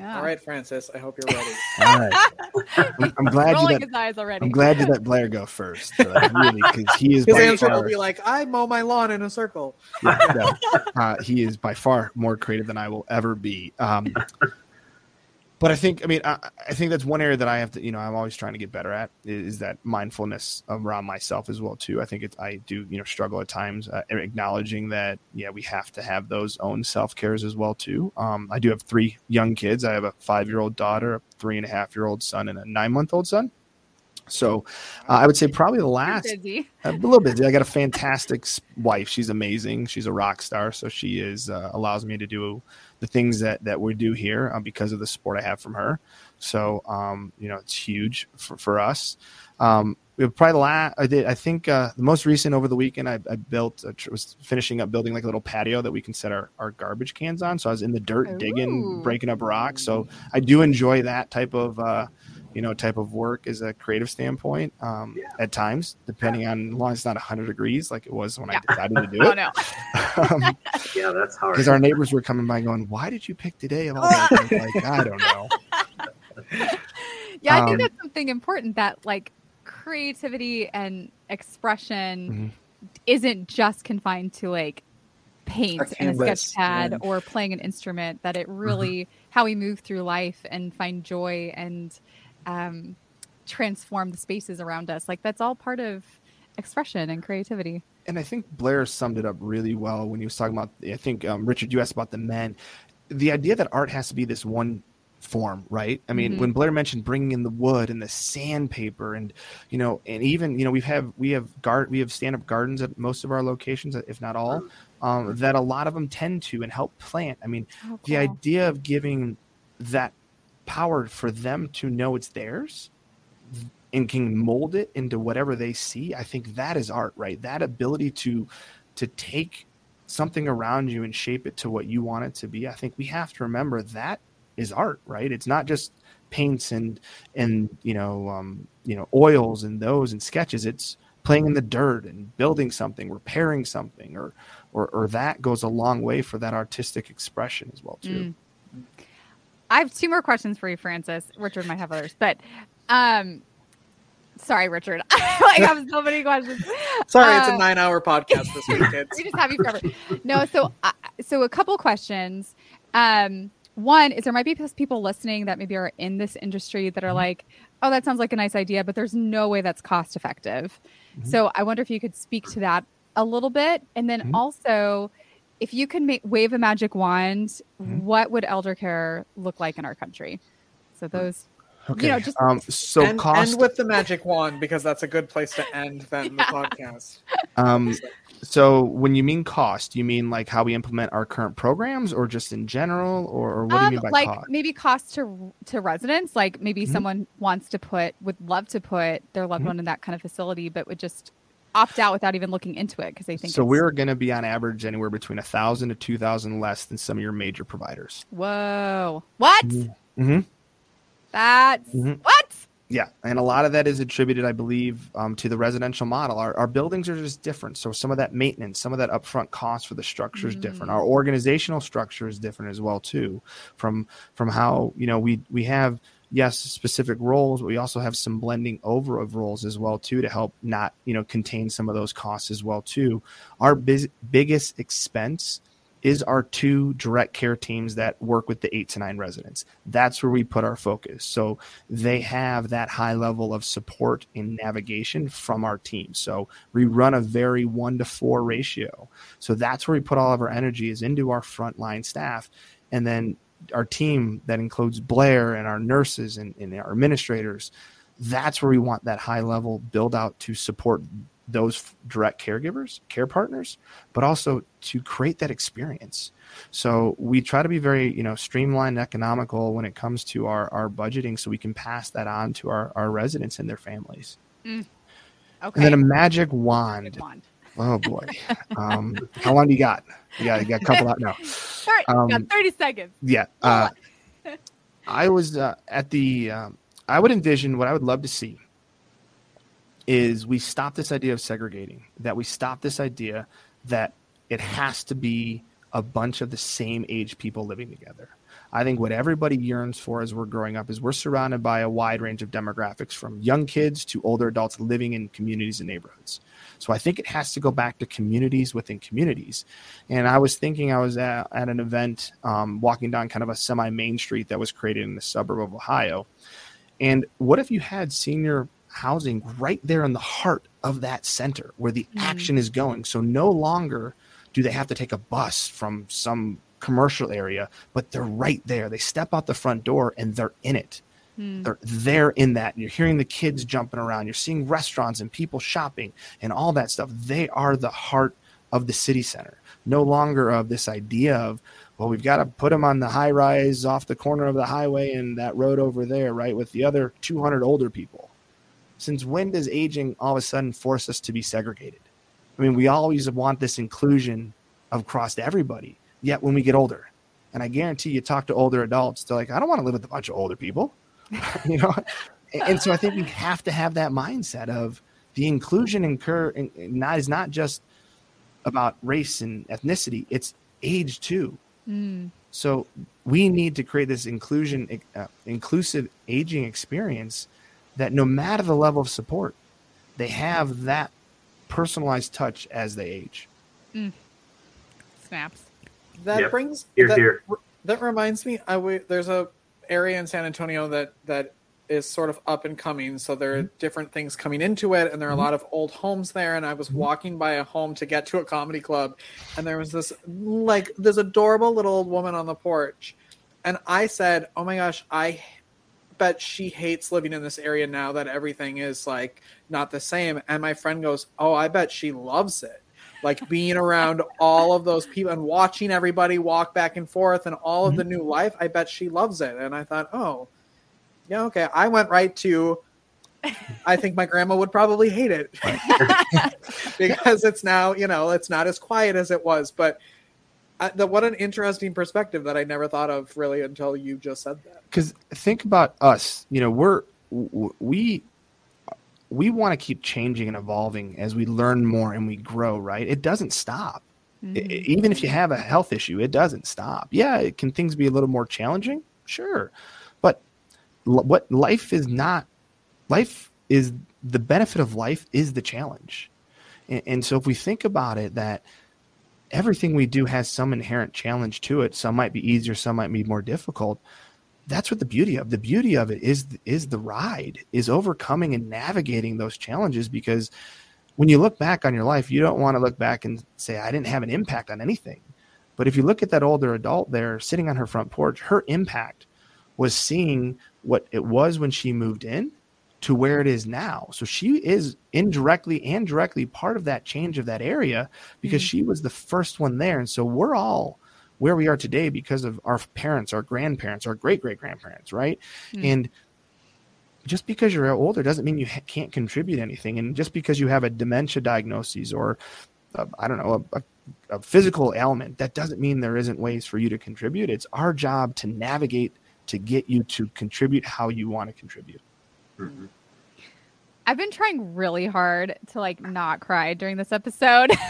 Yeah. All right, Francis. I hope you're <laughs> ready. All right. I'm, I'm glad you let, his eyes already. I'm glad you let Blair go first. Uh, really, because he is. His answer far, will be like, "I mow my lawn in a circle." Yeah, no, uh, he is by far more creative than I will ever be. Um, but I think, I mean, I, I, think that's one area that I have to, you know, I'm always trying to get better at is, that mindfulness around myself as well too. I think it's, I do, you know, struggle at times uh, acknowledging that, yeah, we have to have those own self cares as well too. Um, I do have three young kids. I have a five year old daughter, a three and a half year old son, and a nine month old son. So uh, I would say probably the last a little bit. <laughs> I got a fantastic wife. She's amazing. She's a rock star. So she is uh, allows me to do the things that that we do here uh, because of the support I have from her. So um, you know, it's huge for, for us. Um, probably the last I did. I think uh, the most recent over the weekend, I, I built was finishing up building like a little patio that we can set our, our garbage cans on. So I was in the dirt Ooh. digging, breaking up rocks. So I do enjoy that type of uh, you know type of work is a creative standpoint um, yeah. at times depending on as long as it's not 100 degrees like it was when yeah. i decided to do <laughs> it oh, no. <laughs> um, <laughs> yeah that's hard because our neighbors were coming by going why did you pick today of all like i don't know yeah i think um, that's something important that like creativity and expression mm-hmm. isn't just confined to like paint a and a sketch pad yeah. or playing an instrument that it mm-hmm. really mm-hmm. how we move through life and find joy and um, transform the spaces around us. Like that's all part of expression and creativity. And I think Blair summed it up really well when he was talking about. I think um, Richard, you asked about the men. The idea that art has to be this one form, right? I mean, Mhm. when Blair mentioned bringing in the wood and the sandpaper, and you know, and even you know, we've have we have guard we have stand up gardens at most of our locations, if not all, um, that a lot of them tend to and help plant. I mean, Oh, the idea of giving that power for them to know it's theirs and can mold it into whatever they see i think that is art right? That ability to to take something around you and shape it to what you want it to be i think we have to remember that is art right? It's not just paints and and you know um you know oils and those and sketches. It's playing in the dirt and building something repairing something or or, or that goes a long way for that artistic expression as well too. Mm. I have two more questions for you, Francis. Richard might have others, but um, sorry, Richard. <laughs> I have so many questions. Sorry, it's a Uh, nine-hour podcast this week, <laughs> kids. we just have you forever. No, so uh, so a couple questions. Um, one is there might be people listening that maybe are in this industry that are like, oh, that sounds like a nice idea, but there's no way that's cost effective. Mhm. So I wonder if you could speak to that a little bit, and then Mhm. also. If you could make wave a magic wand, Mhm. what would elder care look like in our country? So those okay know, just- um so and, cost end with the magic wand because that's a good place to end then the <laughs> podcast. Um, so when you mean cost, you mean like how we implement our current programs, or just in general, or, or what do you um, mean by like cost? maybe cost to to residents like maybe Mhm. someone wants to put would love to put their loved Mhm. one in that kind of facility but would just opt out without even looking into it because they think So we're going to be on average anywhere between a thousand to two thousand less than some of your major providers. whoa what Mm-hmm. that's Mhm. what Yeah, and a lot of that is attributed, I believe, um, to the residential model. Our, our buildings are just different, so some of that maintenance, some of that upfront cost for the structure is different. Mm. Our organizational structure is different as well too, from from how you know we we have yes specific roles, but we also have some blending over of roles as well too to help not you know contain some of those costs as well too. Our biz- biggest expense is our two direct care teams that work with the eight to nine residents. That's where we put our focus. So they have that high level of support in navigation from our team. So we run a very one to four ratio. So that's where we put all of our energy is into our frontline staff. And then our team that includes Blair and our nurses and, and our administrators, that's where we want that high level build out to support those direct caregivers, care partners, but also to create that experience. So we try to be very, you know, streamlined, economical when it comes to our, our budgeting, so we can pass that on to our, our residents and their families. okay And then a magic wand. Wand. Oh boy, um, how long do you got? You got, you got a couple out now. <laughs> all right Um, got 30 seconds Yeah. Uh, <laughs> I was uh, at the. Um, I would envision what I would love to see is we stop this idea of segregating. That we stop this idea that it has to be a bunch of the same age people living together. I think what everybody yearns for as we're growing up is we're surrounded by a wide range of demographics from young kids to older adults living in communities and neighborhoods. So I think it has to go back to communities within communities. And I was thinking I was at, at an event um, walking down kind of a semi main street that was created in the suburb of Ohio. And what if you had senior housing right there in the heart of that center where the Mhm. action is going? So no longer do they have to take a bus from some commercial area, but they're right there. They step out the front door and they're in it. Hmm. They're there in that. And You're hearing the kids jumping around. You're seeing restaurants and people shopping and all that stuff. They are the heart of the city center. No longer of this idea of, well, we've got to put them on the high rise off the corner of the highway and that road over there, right, with the other 200 older people. Since when does aging all of a sudden force us to be segregated? I mean, we always want this inclusion across everybody. Yet when we get older, and I guarantee you talk to older adults, they're like, I don't want to live with a bunch of older people. <laughs> you know, and, and so I think we have to have that mindset of the inclusion incur and not is not just about race and ethnicity; it's age too. Hmm. So we need to create this inclusion, uh, inclusive aging experience that no matter the level of support, they have that personalized touch as they age. snaps That Yep. brings Here, that, here. that reminds me. I w- there's a area in San Antonio that that is sort of up and coming. So there are mm-hmm. different things coming into it, and there are a mm-hmm. lot of old homes there. And I was mm-hmm. walking by a home to get to a comedy club, and there was this like this adorable little old woman on the porch, and I said, "Oh my gosh, I bet she hates living in this area now that everything is like not the same." And my friend goes, "Oh, I bet she loves it." Like being around all of those people and watching everybody walk back and forth and all of the new life, I bet she loves it. And I thought, oh, yeah, okay. I went right to I think my grandma would probably hate it <laughs> because it's now, you know, it's not as quiet as it was. But uh, the, what an interesting perspective that I never thought of really until you just said that. Because think about us, you know, we're we we want to keep changing and evolving as we learn more and we grow. Right? It doesn't stop. I- mm-hmm. even if you have a health issue, it doesn't stop. Yeah, it can things be a little more challenging? Sure, but l- what life is not life is the benefit of life is the challenge and, and so if we think about it that everything we do has some inherent challenge to it some might be easier some might be more difficult that's what the beauty of the beauty of it is is the ride is overcoming and navigating those challenges because when you look back on your life you don't want to look back and say i didn't have an impact on anything but if you look at that older adult there sitting on her front porch her impact was seeing what it was when she moved in to where it is now. So she is indirectly and directly part of that change of that area because mm-hmm. she was the first one there. And so we're all where we are today because of our parents, our grandparents, our great great grandparents, right? And just because you're older doesn't mean you ha- can't contribute anything. And just because you have a dementia diagnosis or I I don't know, a, a, a physical ailment, that doesn't mean there isn't ways for you to contribute. It's our job to navigate to get you to contribute how you want to contribute. Mhm. I've been trying really hard to like not cry during this episode. <laughs>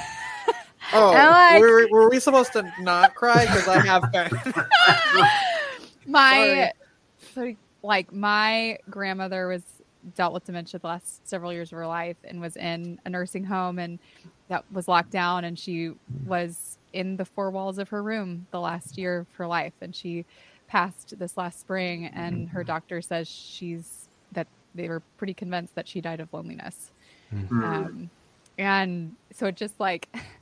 Oh, And, like- were, were we supposed to not cry? Because I have been. <laughs> my so, like my grandmother was dealt with dementia the last several years of her life and was in a nursing home and that was locked down and she was in the four walls of her room the last year of her life and she passed this last spring and her doctor says she's that they were pretty convinced that she died of loneliness Mm. um, and so it just like <laughs>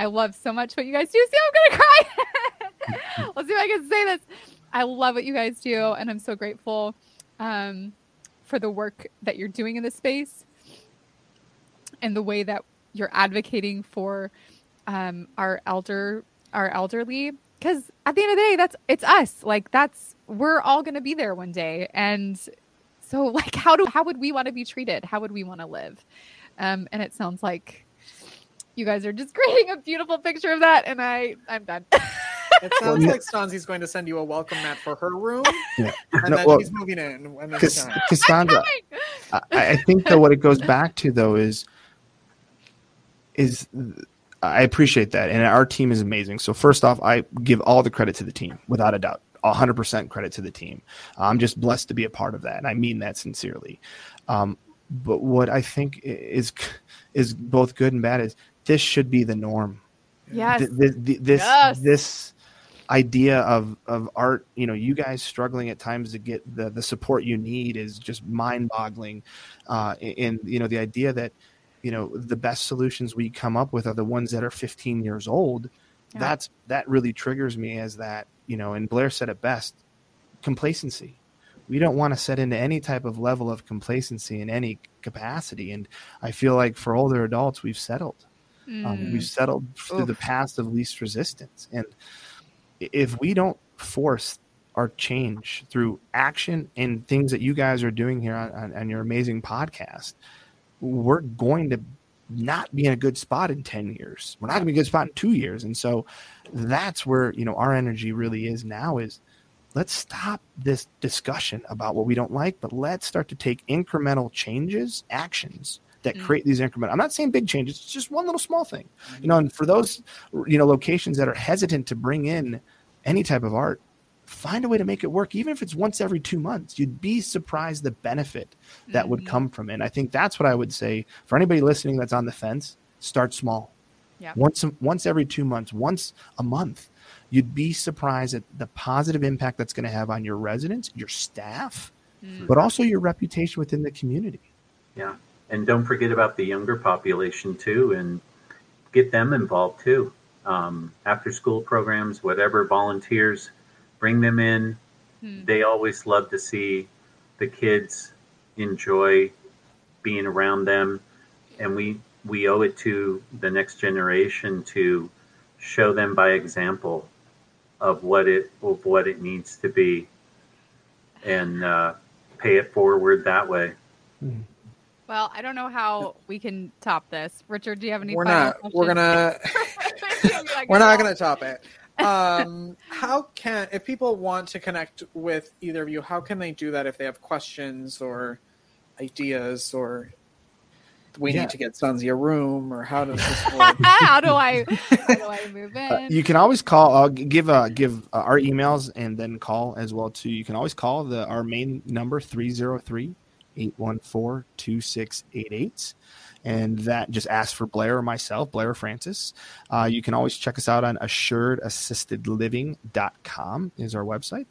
I love so much what you guys do. See, I'm gonna cry. <laughs> Let's see if I can say this. I love what you guys do, and I'm so grateful um, for the work that you're doing in this space and the way that you're advocating for um, our elder, our elderly. Because at the end of the day, that's it's us. Like that's we're all gonna be there one day, and so like how do how would we want to be treated? How would we want to live? Um, and it sounds like you guys are just <laughs> creating a beautiful picture of that, and I I'm done. <laughs> It sounds like Stanzi's going to send you a welcome mat for her room, Yeah. and No, then well, he's moving in. Cass- Cassandra, I, I think that what it goes back to though is is I appreciate that, and our team is amazing. So first off, I give all the credit to the team, without a doubt, hundred percent credit to the team. I'm just blessed to be a part of that, and I mean that sincerely. Um, but what I think is is both good and bad is this should be the norm. yes. Th- th- th- this Yes. this idea of of art you know you guys struggling at times to get the the support you need is just mind boggling uh and you know the idea that you know the best solutions we come up with are the ones that are 15 years old Yeah. that's that really triggers me as that you know and blair said it best complacency we don't want to set into any type of level of complacency in any capacity and i feel like for older adults we've settled um, Mm. we've settled through the Oof. path of least resistance. And if we don't force our change through action and things that you guys are doing here on, on, on your amazing podcast, we're going to not be in a good spot in 10 years. We're not going to be in a good spot in two years. And so that's where, you know, our energy really is now is let's stop this discussion about what we don't like, but let's start to take incremental changes, actions that Mm. create these incremental. I'm not saying big changes, it's just one little small thing. You know, and for those you know locations that are hesitant to bring in any type of art, find a way to make it work, even if it's once every two months. You'd be surprised the benefit that would Mhm. come from it. And I think that's what I would say for anybody listening that's on the fence. Start small. Yeah. Once once every two months, once a month, you'd be surprised at the positive impact that's going to have on your residents, your staff, Mm. but also your reputation within the community. Yeah. And don't forget about the younger population too, and get them involved too. Um, after school programs, whatever, volunteers. bring them in. Hmm. They always love to see the kids enjoy being around them, and we we owe it to the next generation to show them by example of what it of what it needs to be, and uh, pay it forward that way. Well, I don't know how we can top this. Richard, do you have any? We're final not. We're gonna. <laughs> We're not going to top it. Um, how can if people want to connect with either of you? How can they do that if they have questions or ideas or we Yeah. need to get Stanzi a room or how does this <laughs> work? how do I? How do I move in? Uh, you can always call. Uh, g- give uh, give uh, our emails and then call as well too. You can always call the our main number 303-814-2688 and that just ask for Blair or myself, Blair Francis. Uh, you can always check us out on assuredassistedliving.com is our website.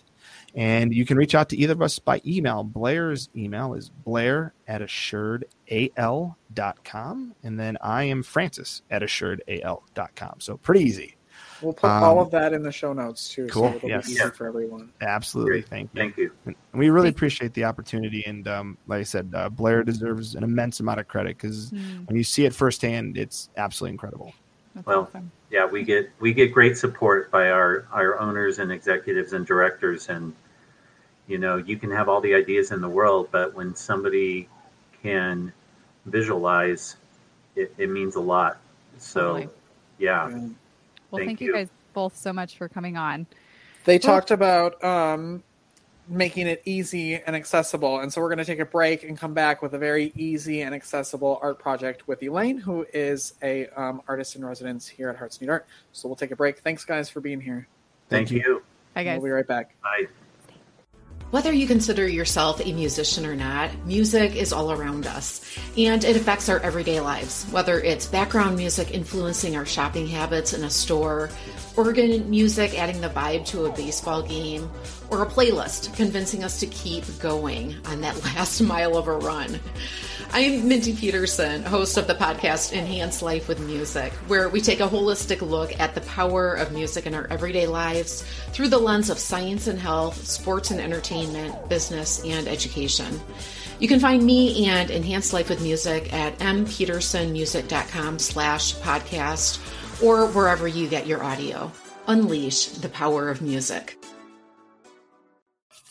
And you can reach out to either of us by email. Blair's email is blair at assuredal.com. And then I am Francis at assuredal.com. So pretty easy. We'll put all Um, of that in the show notes too, cool, so it'll yes. be easy for everyone. Absolutely. Great. Thank you. Thank you. And we really Thank- appreciate the opportunity. And um, like I said, uh, Blair deserves an immense amount of credit because Hmm, when you see it firsthand, it's absolutely incredible. that's Well, awesome. yeah we get we get great support by our our owners and executives and directors and you know you can have all the ideas in the world but when somebody can visualize it, it means a lot so Totally. yeah Yeah. Well, thank thank, you you. guys both so much for coming on. They talked about um, making it easy and accessible, and so we're going to take a break and come back with a very easy and accessible art project with Elaine, who is a um, artist in residence here at Hearts Need Art. So we'll take a break. Thanks, guys, for being here. thank, Thank you, Bye, guys. We'll be right back. bye Whether you consider yourself a musician or not, music is all around us and it affects our everyday lives. Whether it's background music influencing our shopping habits in a store, organ music adding the vibe to a baseball game, or a playlist convincing us to keep going on that <laughs> last mile of a run. I'm Mindy Peterson, host of the podcast Enhance Life with Music, where we take a holistic look at the power of music in our everyday lives through the lens of science and health, sports and entertainment, business, and education. You can find me and Enhance Life with Music at mpetersonmusic.com slash podcast or wherever you get your audio. Unleash the power of music.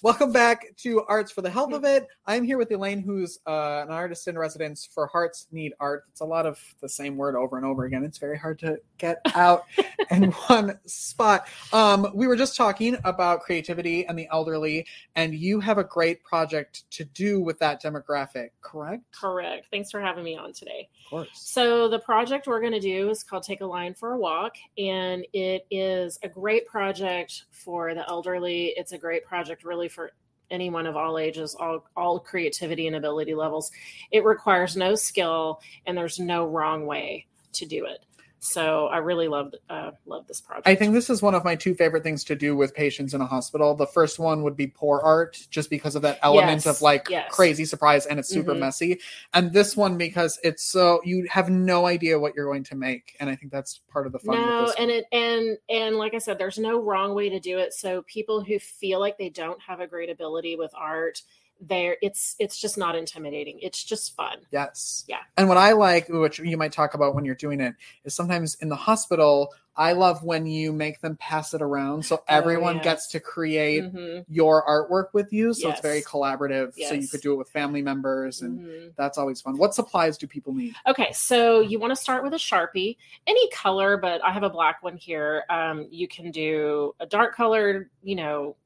Welcome back to Arts for the Health of It. I'm here with Elaine, who's uh, an artist in residence for Hearts Need Art. It's a lot of the same word over and over again. It's very hard to get <laughs> out in one spot. Um, we were just talking about creativity and the elderly, and you have a great project to do with that demographic, correct? Correct. Thanks for having me on today. Of course. So, the project we're going to do is called Take a Line for a Walk, and it is a great project for the elderly. It's a great project, really, for anyone of all ages, all, all creativity and ability levels. It requires no skill, and there's no wrong way to do it. So, I really love uh, love this project. I think this is one of my two favorite things to do with patients in a hospital. The first one would be poor art, just because of that element Yes, of like yes. crazy surprise and it's super Mhm. messy. And this one because it's so you have no idea what you're going to make, and I think that's part of the fun. no and it and and like i said there's no wrong way to do it so people who feel like they don't have a great ability with art there it's it's just not intimidating it's just fun Yes. Yeah. And what I like, which you might talk about when you're doing it, is sometimes in the hospital, I love when you make them pass it around so everyone yeah. gets to create Mhm, your artwork with you. So it's very collaborative. So you could do it with family members and mhm. that's always fun. What supplies do people need? okay so you want to start with a sharpie any color but i have a black one here um, you can do a dark color you know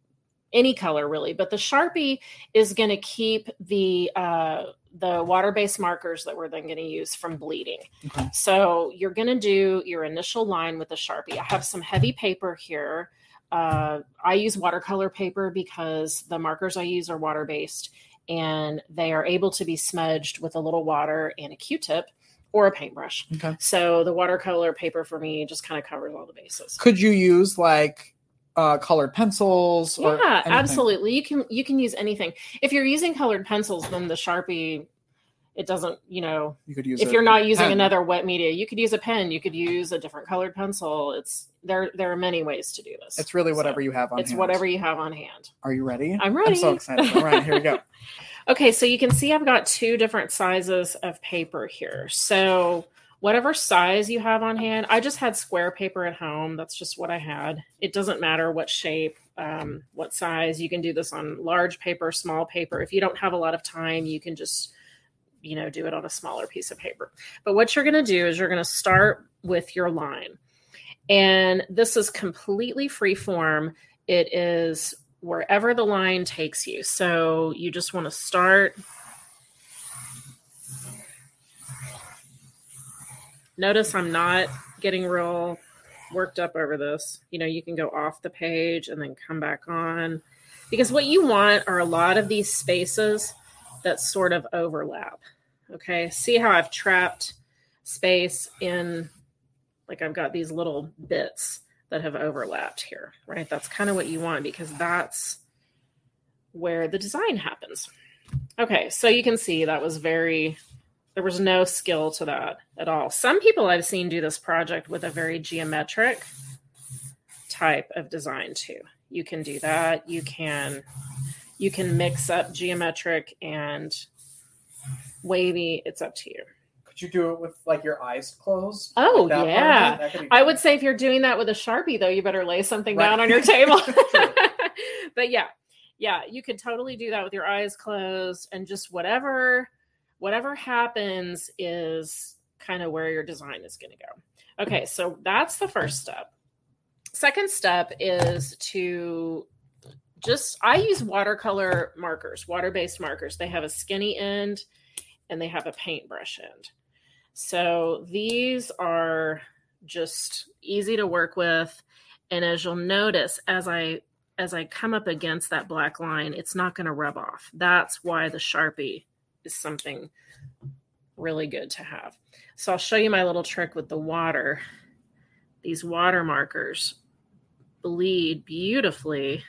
any color really but the sharpie is going to keep the uh, the water-based markers that we're then going to use from bleeding. Okay. so you're going to do your initial line with the sharpie. I have some heavy paper here. Uh, i use watercolor paper because the markers i use are water-based and they are able to be smudged with a little water and a q-tip or a paintbrush. Okay. so the watercolor paper for me just kind of covers all the bases. Could you use like uh colored pencils or yeah absolutely you can you can use anything if you're using colored pencils then the sharpie it doesn't, you know, You could use if you're not using pen. another wet media, you could use a pen, you could use a different colored pencil. It's there there are many ways to do this. It's really So, whatever you have on it's hand. whatever you have on hand. Are you ready? I'm ready I'm so excited. All right, here we go. <laughs> <laughs> Okay, so you can see I've got two different sizes of paper here. So whatever size you have on hand, I just had square paper at home. That's just what I had. It doesn't matter what shape, um, what size. You can do this on large paper, small paper. If you don't have a lot of time, you can just you know do it on a smaller piece of paper. But what you're going to do is you're going to start with your line. And this is completely free form. It is wherever the line takes you. So you just want to start. Notice I'm not getting real worked up over this. You know, you can go off the page and then come back on. Because what you want are a lot of these spaces that sort of overlap. Okay, see how I've trapped space in, like I've got these little bits that have overlapped here, right? That's kind of what you want because that's where the design happens. Okay, so you can see that was very, there was no skill to that at all. Some people I've seen do this project with a very geometric type of design too. You can do that. You can you can mix up geometric and wavy. It's up to you. Could you do it with like your eyes closed? Oh, Like that part of yeah. it? That could be I would say if you're doing that with a sharpie, though, you better lay something Right. down on <laughs> your table. <laughs> But yeah, yeah, you could totally do that with your eyes closed and just whatever whatever happens is kind of where your design is going to go. Mm-hmm. Okay, so that's the first step. Second step is to just I use watercolor markers, water-based markers. They have a skinny end and they have a paintbrush end. So these are just easy to work with and as you'll notice as I as I come up against that black line, it's not going to rub off. That's why the Sharpie is something really good to have. So I'll show you my little trick with the water. These water markers bleed beautifully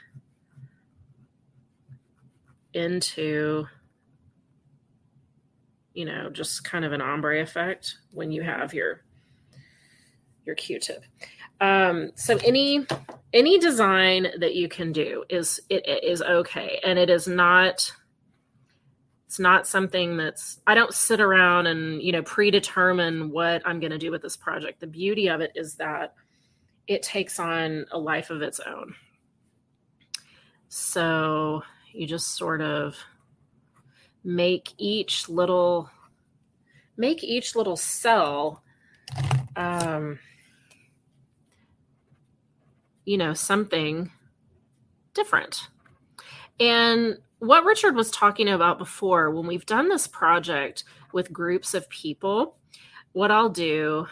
into you know just kind of an ombre effect when you have your your q-tip um, so any any design that you can do is it, it is okay and it is not it's not something that's i don't sit around and you know predetermine what i'm going to do with this project. The beauty of it is that it takes on a life of its own. So you just sort of make each little make each little cell um you know something different. And what richard was talking about before when we've done this project with groups of people what i'll do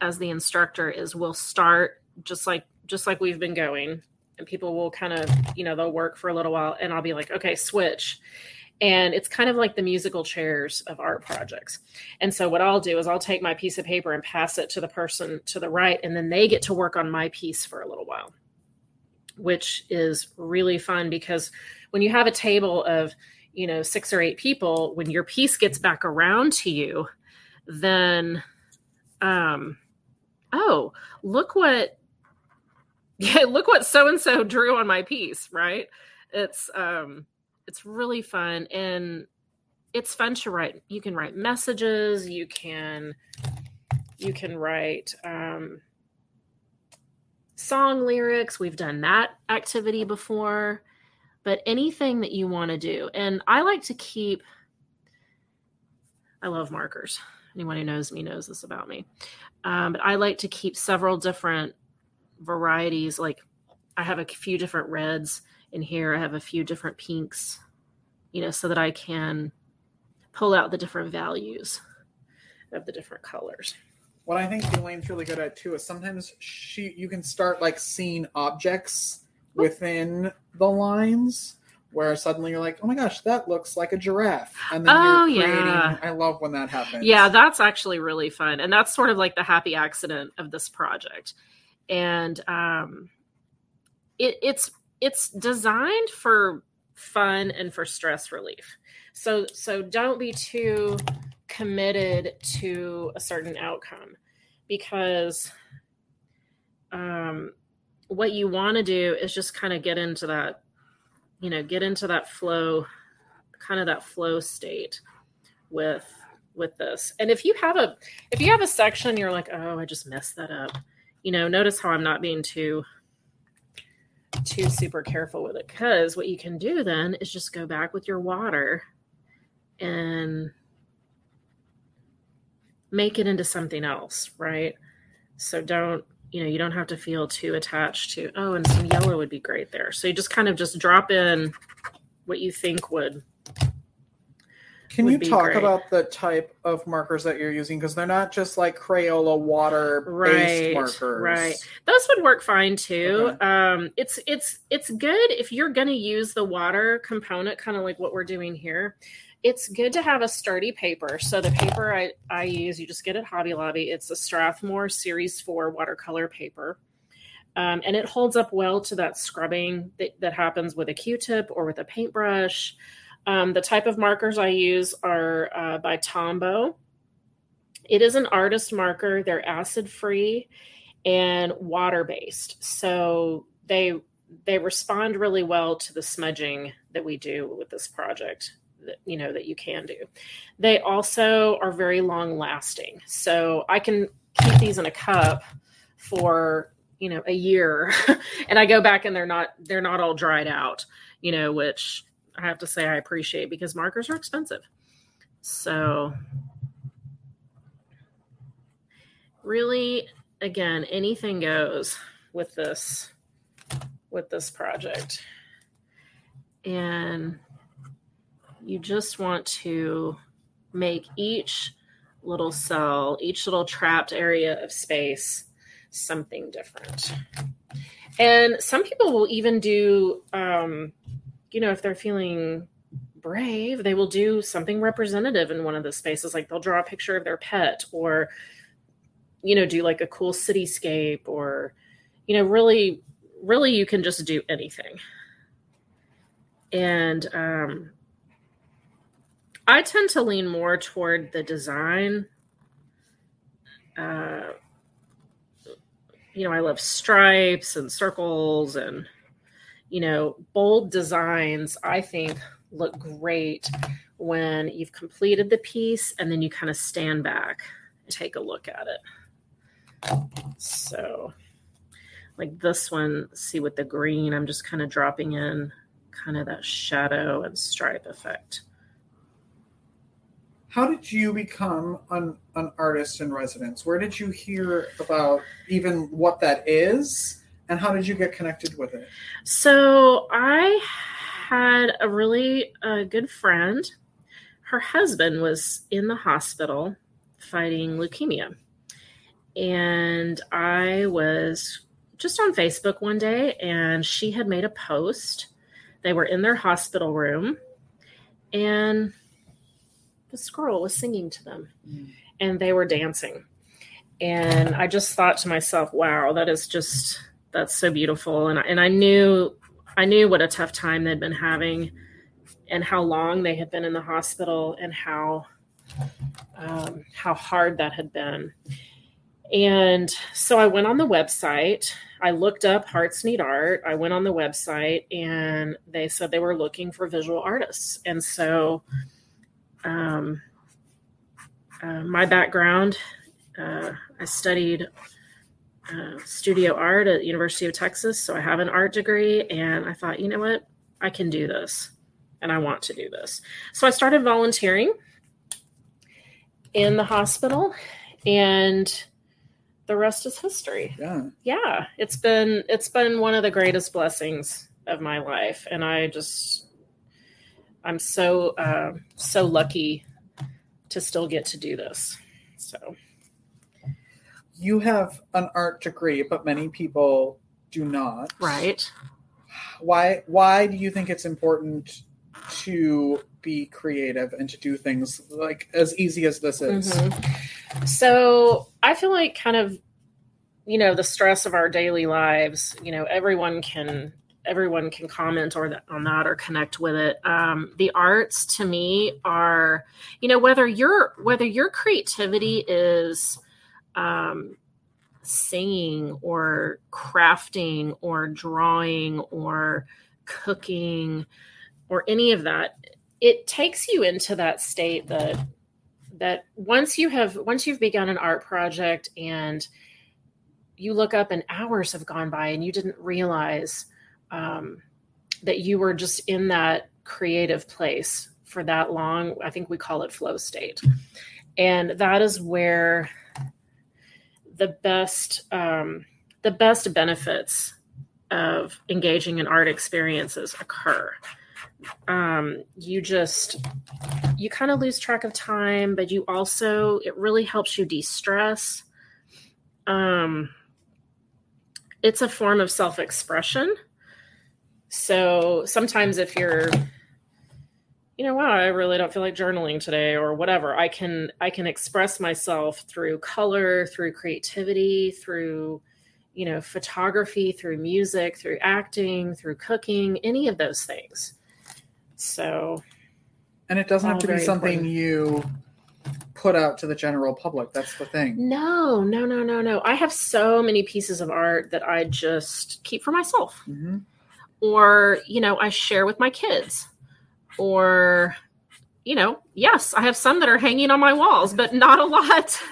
as the instructor is we'll start just like just like we've been going. And people will kind of you know they'll work for a little while and i'll be like okay switch. And it's kind of like the musical chairs of art projects. And so what i'll do is i'll take my piece of paper and pass it to the person to the right and then they get to work on my piece for a little while which is really fun because when you have a table of you know six or eight people when your piece gets back around to you then um oh look what <laughs> yeah look what so and so drew on my piece right? It's um it's really fun and it's fun to write you can write messages you can you can write um song lyrics. We've done that activity before. But anything that you want to do and i like to keep i love markers. Anyone who knows me knows this about me. Um, but i like to keep several different varieties like i have a few different reds in here. I have a few different pinks you know so that i can pull out the different values of the different colors What I think Elaine's really good at too is sometimes she you can start like seeing objects within the lines where suddenly you're like, oh my gosh, that looks like a giraffe, and then Oh, you're creating. yeah. I love when that happens. Yeah, that's actually really fun. And that's sort of like the happy accident of this project. And um it, it's it's designed for fun and for stress relief. So so don't be too committed to a certain outcome because um, what you want to do is just kind of get into that, you know, get into that flow, kind of that flow state with with this. And if you have a if you have a section you're like, "Oh, I just messed that up." You know, notice how I'm not being too too super careful with it cuz what you can do then is just go back with your water and make it into something else, right? So don't, you know, you don't have to feel too attached to, oh, and some yellow would be great there. So you just kind of just drop in what you think would Can would you talk great. about the type of markers that you're using? Because they're not just like Crayola water based Right, markers. right. those would work fine too Okay. um it's it's it's good if you're going to use the water component kind of like what we're doing here it's good to have a sturdy paper. So the paper i i use you just get at hobby lobby. It's a strathmore series 4 watercolor paper. Um, and it holds up well to that scrubbing that, that happens with a q-tip or with a paintbrush. Um, the type of markers i use are uh, by tombow. It is an artist marker. They're acid free and water based so they they respond really well to the smudging that we do with this project that you know that you can do. They also are very long lasting so i can keep these in a cup for you know a year <laughs> and i go back and they're not they're not all dried out you know which i have to say i appreciate because markers are expensive. So really again anything goes with this with this project. And you just want to make each little cell each little trapped area of space something different. And some people will even do um, you know if they're feeling brave they will do something representative in one of the spaces. Like they'll draw a picture of their pet or you know do like a cool cityscape or you know really really you can just do anything. And um i tend to lean more toward the design uh you know i love stripes and circles and you know bold designs i think look great when you've completed the piece and then you kind of stand back and take a look at it so, like this one, see with the green, I'm just kind of dropping in kind of that shadow and stripe effect. How did you become an, an artist in residence? Where did you hear about even what that is? And how did you get connected with it? So, I had a really uh, good friend. Her husband was in the hospital fighting leukemia. And I was just on Facebook one day, and she had made a post. They were in their hospital room, and the squirrel was singing to them, and they were dancing. And I just thought to myself, wow, that is just that's so beautiful. And I, and I knew I knew what a tough time they'd been having, and how long they had been in the hospital, and how um, how hard that had been. And so I went on the website. I looked up Hearts Need Art. I went on the website and they said they were looking for visual artists. And so um, uh, my background, uh, I studied uh, studio art at University of Texas. So I have an art degree and I thought, you know what? I can do this and I want to do this. So I started volunteering in the hospital and the rest is history. Yeah. Yeah, it's been it's been one of the greatest blessings of my life, and I just I'm so uh, so lucky to still get to do this. So You have an art degree, but many people do not. right, Why why do you think it's important to be creative and to do things like as easy as this is? Mhm. So I feel like kind of, you know, the stress of our daily lives, you know, everyone can everyone can comment or that, on that or connect with it. Um, the arts to me are, you know, whether your whether your creativity is um, singing or crafting or drawing or cooking or any of that, it takes you into that state that that once you have once you've begun an art project and you look up and hours have gone by and you didn't realize um, that you were just in that creative place for that long. I think we call it flow state. And that is where the best um, the best benefits of engaging in art experiences occur. Um, you just you kind of lose track of time, but you also it really helps you de-stress. Um, it's a form of self-expression so sometimes if you're you know, wow, I really don't feel like journaling today or whatever, I can I can express myself through color, through creativity, through you know, photography, through music, through acting, through cooking, any of those things. So and it doesn't have to be something important. you put out to the general public. That's the thing. No, no, no, no, no. I have so many pieces of art that I just keep for myself. Mm-hmm or you know i share with my kids. Or you know yes i have some that are hanging on my walls but not a lot. <laughs>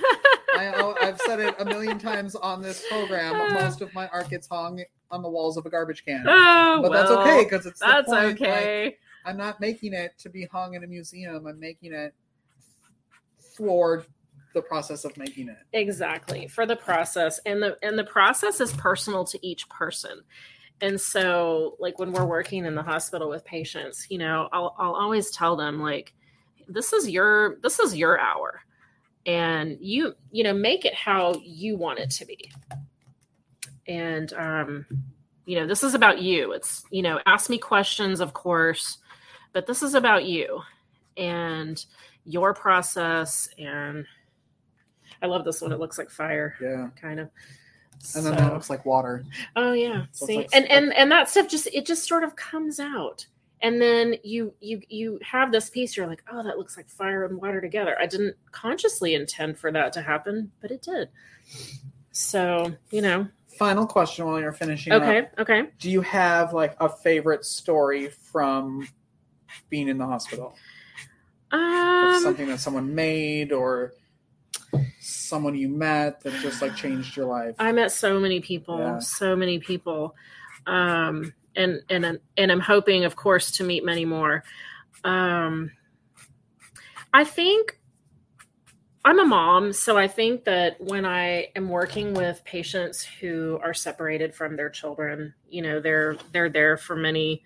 I, have said it a million times on this program most of my art gets hung on the walls of a garbage can. Oh, but well, that's okay because it's that's okay like, i'm not making it to be hung in a museum i'm making it for the process of making it. Exactly for the process and the and the process is personal to each person and so like when we're working in the hospital with patients you know i'll, I'll always tell them like this is your this is your hour and you you know make it how you want it to be. And um you know this is about you. It's you know ask me questions of course but this is about you and your process and i love this one. It looks like fire yeah. kind of and then so, that looks like water. Oh yeah. So See, like, and and and that stuff just it just sort of comes out, and then you you you have this piece. You're like, oh, that looks like fire and water together. I didn't consciously intend for that to happen, but it did. So you know. Final question while you're finishing. Okay. Up. Okay. Do you have like a favorite story from being in the hospital? Um, something that someone made or someone you met that just like changed your life? I met so many people, yeah. so many people. Um, and and and I'm hoping, of course, to meet many more. Um, I think I'm a mom, so I think that when I am working with patients who are separated from their children, you know, they're they're there for many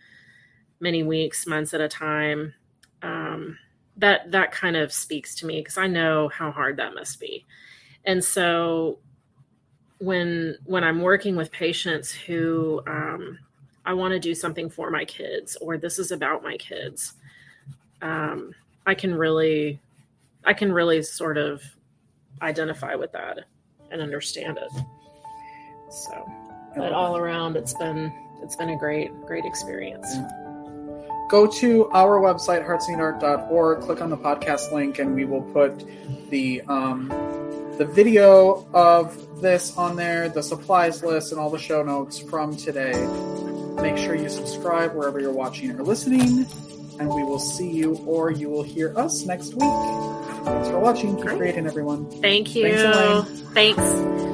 many weeks, months at a time. Um, that that kind of speaks to me because I know how hard that must be. And so when when I'm working with patients who um, I want to do something for my kids or this is about my kids, um, I can really I can really sort of identify with that and understand it. So, but all around, it's been it's been a great great experience. Go to our website, heartsneedart.org, click on the podcast link, and we will put the um, the video of this on there, the supplies list, and all the show notes from today. Make sure you subscribe wherever you're watching or listening, and we will see you or you will hear us next week. Thanks for watching. Keep creating, everyone. Thank you. Thanks.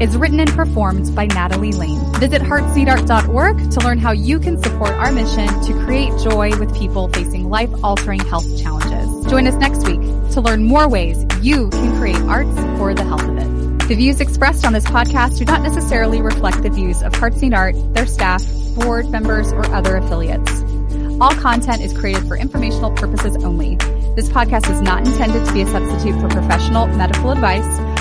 is written and performed by Natalie Lane. Visit heartsneedart.org to learn how you can support our mission to create joy with people facing life-altering health challenges. Join us next week to learn more ways you can create arts for the health of it. The views expressed on this podcast do not necessarily reflect the views of Hearts Need Art, their staff, board members, or other affiliates. All content is created for informational purposes only. This podcast is not intended to be a substitute for professional medical advice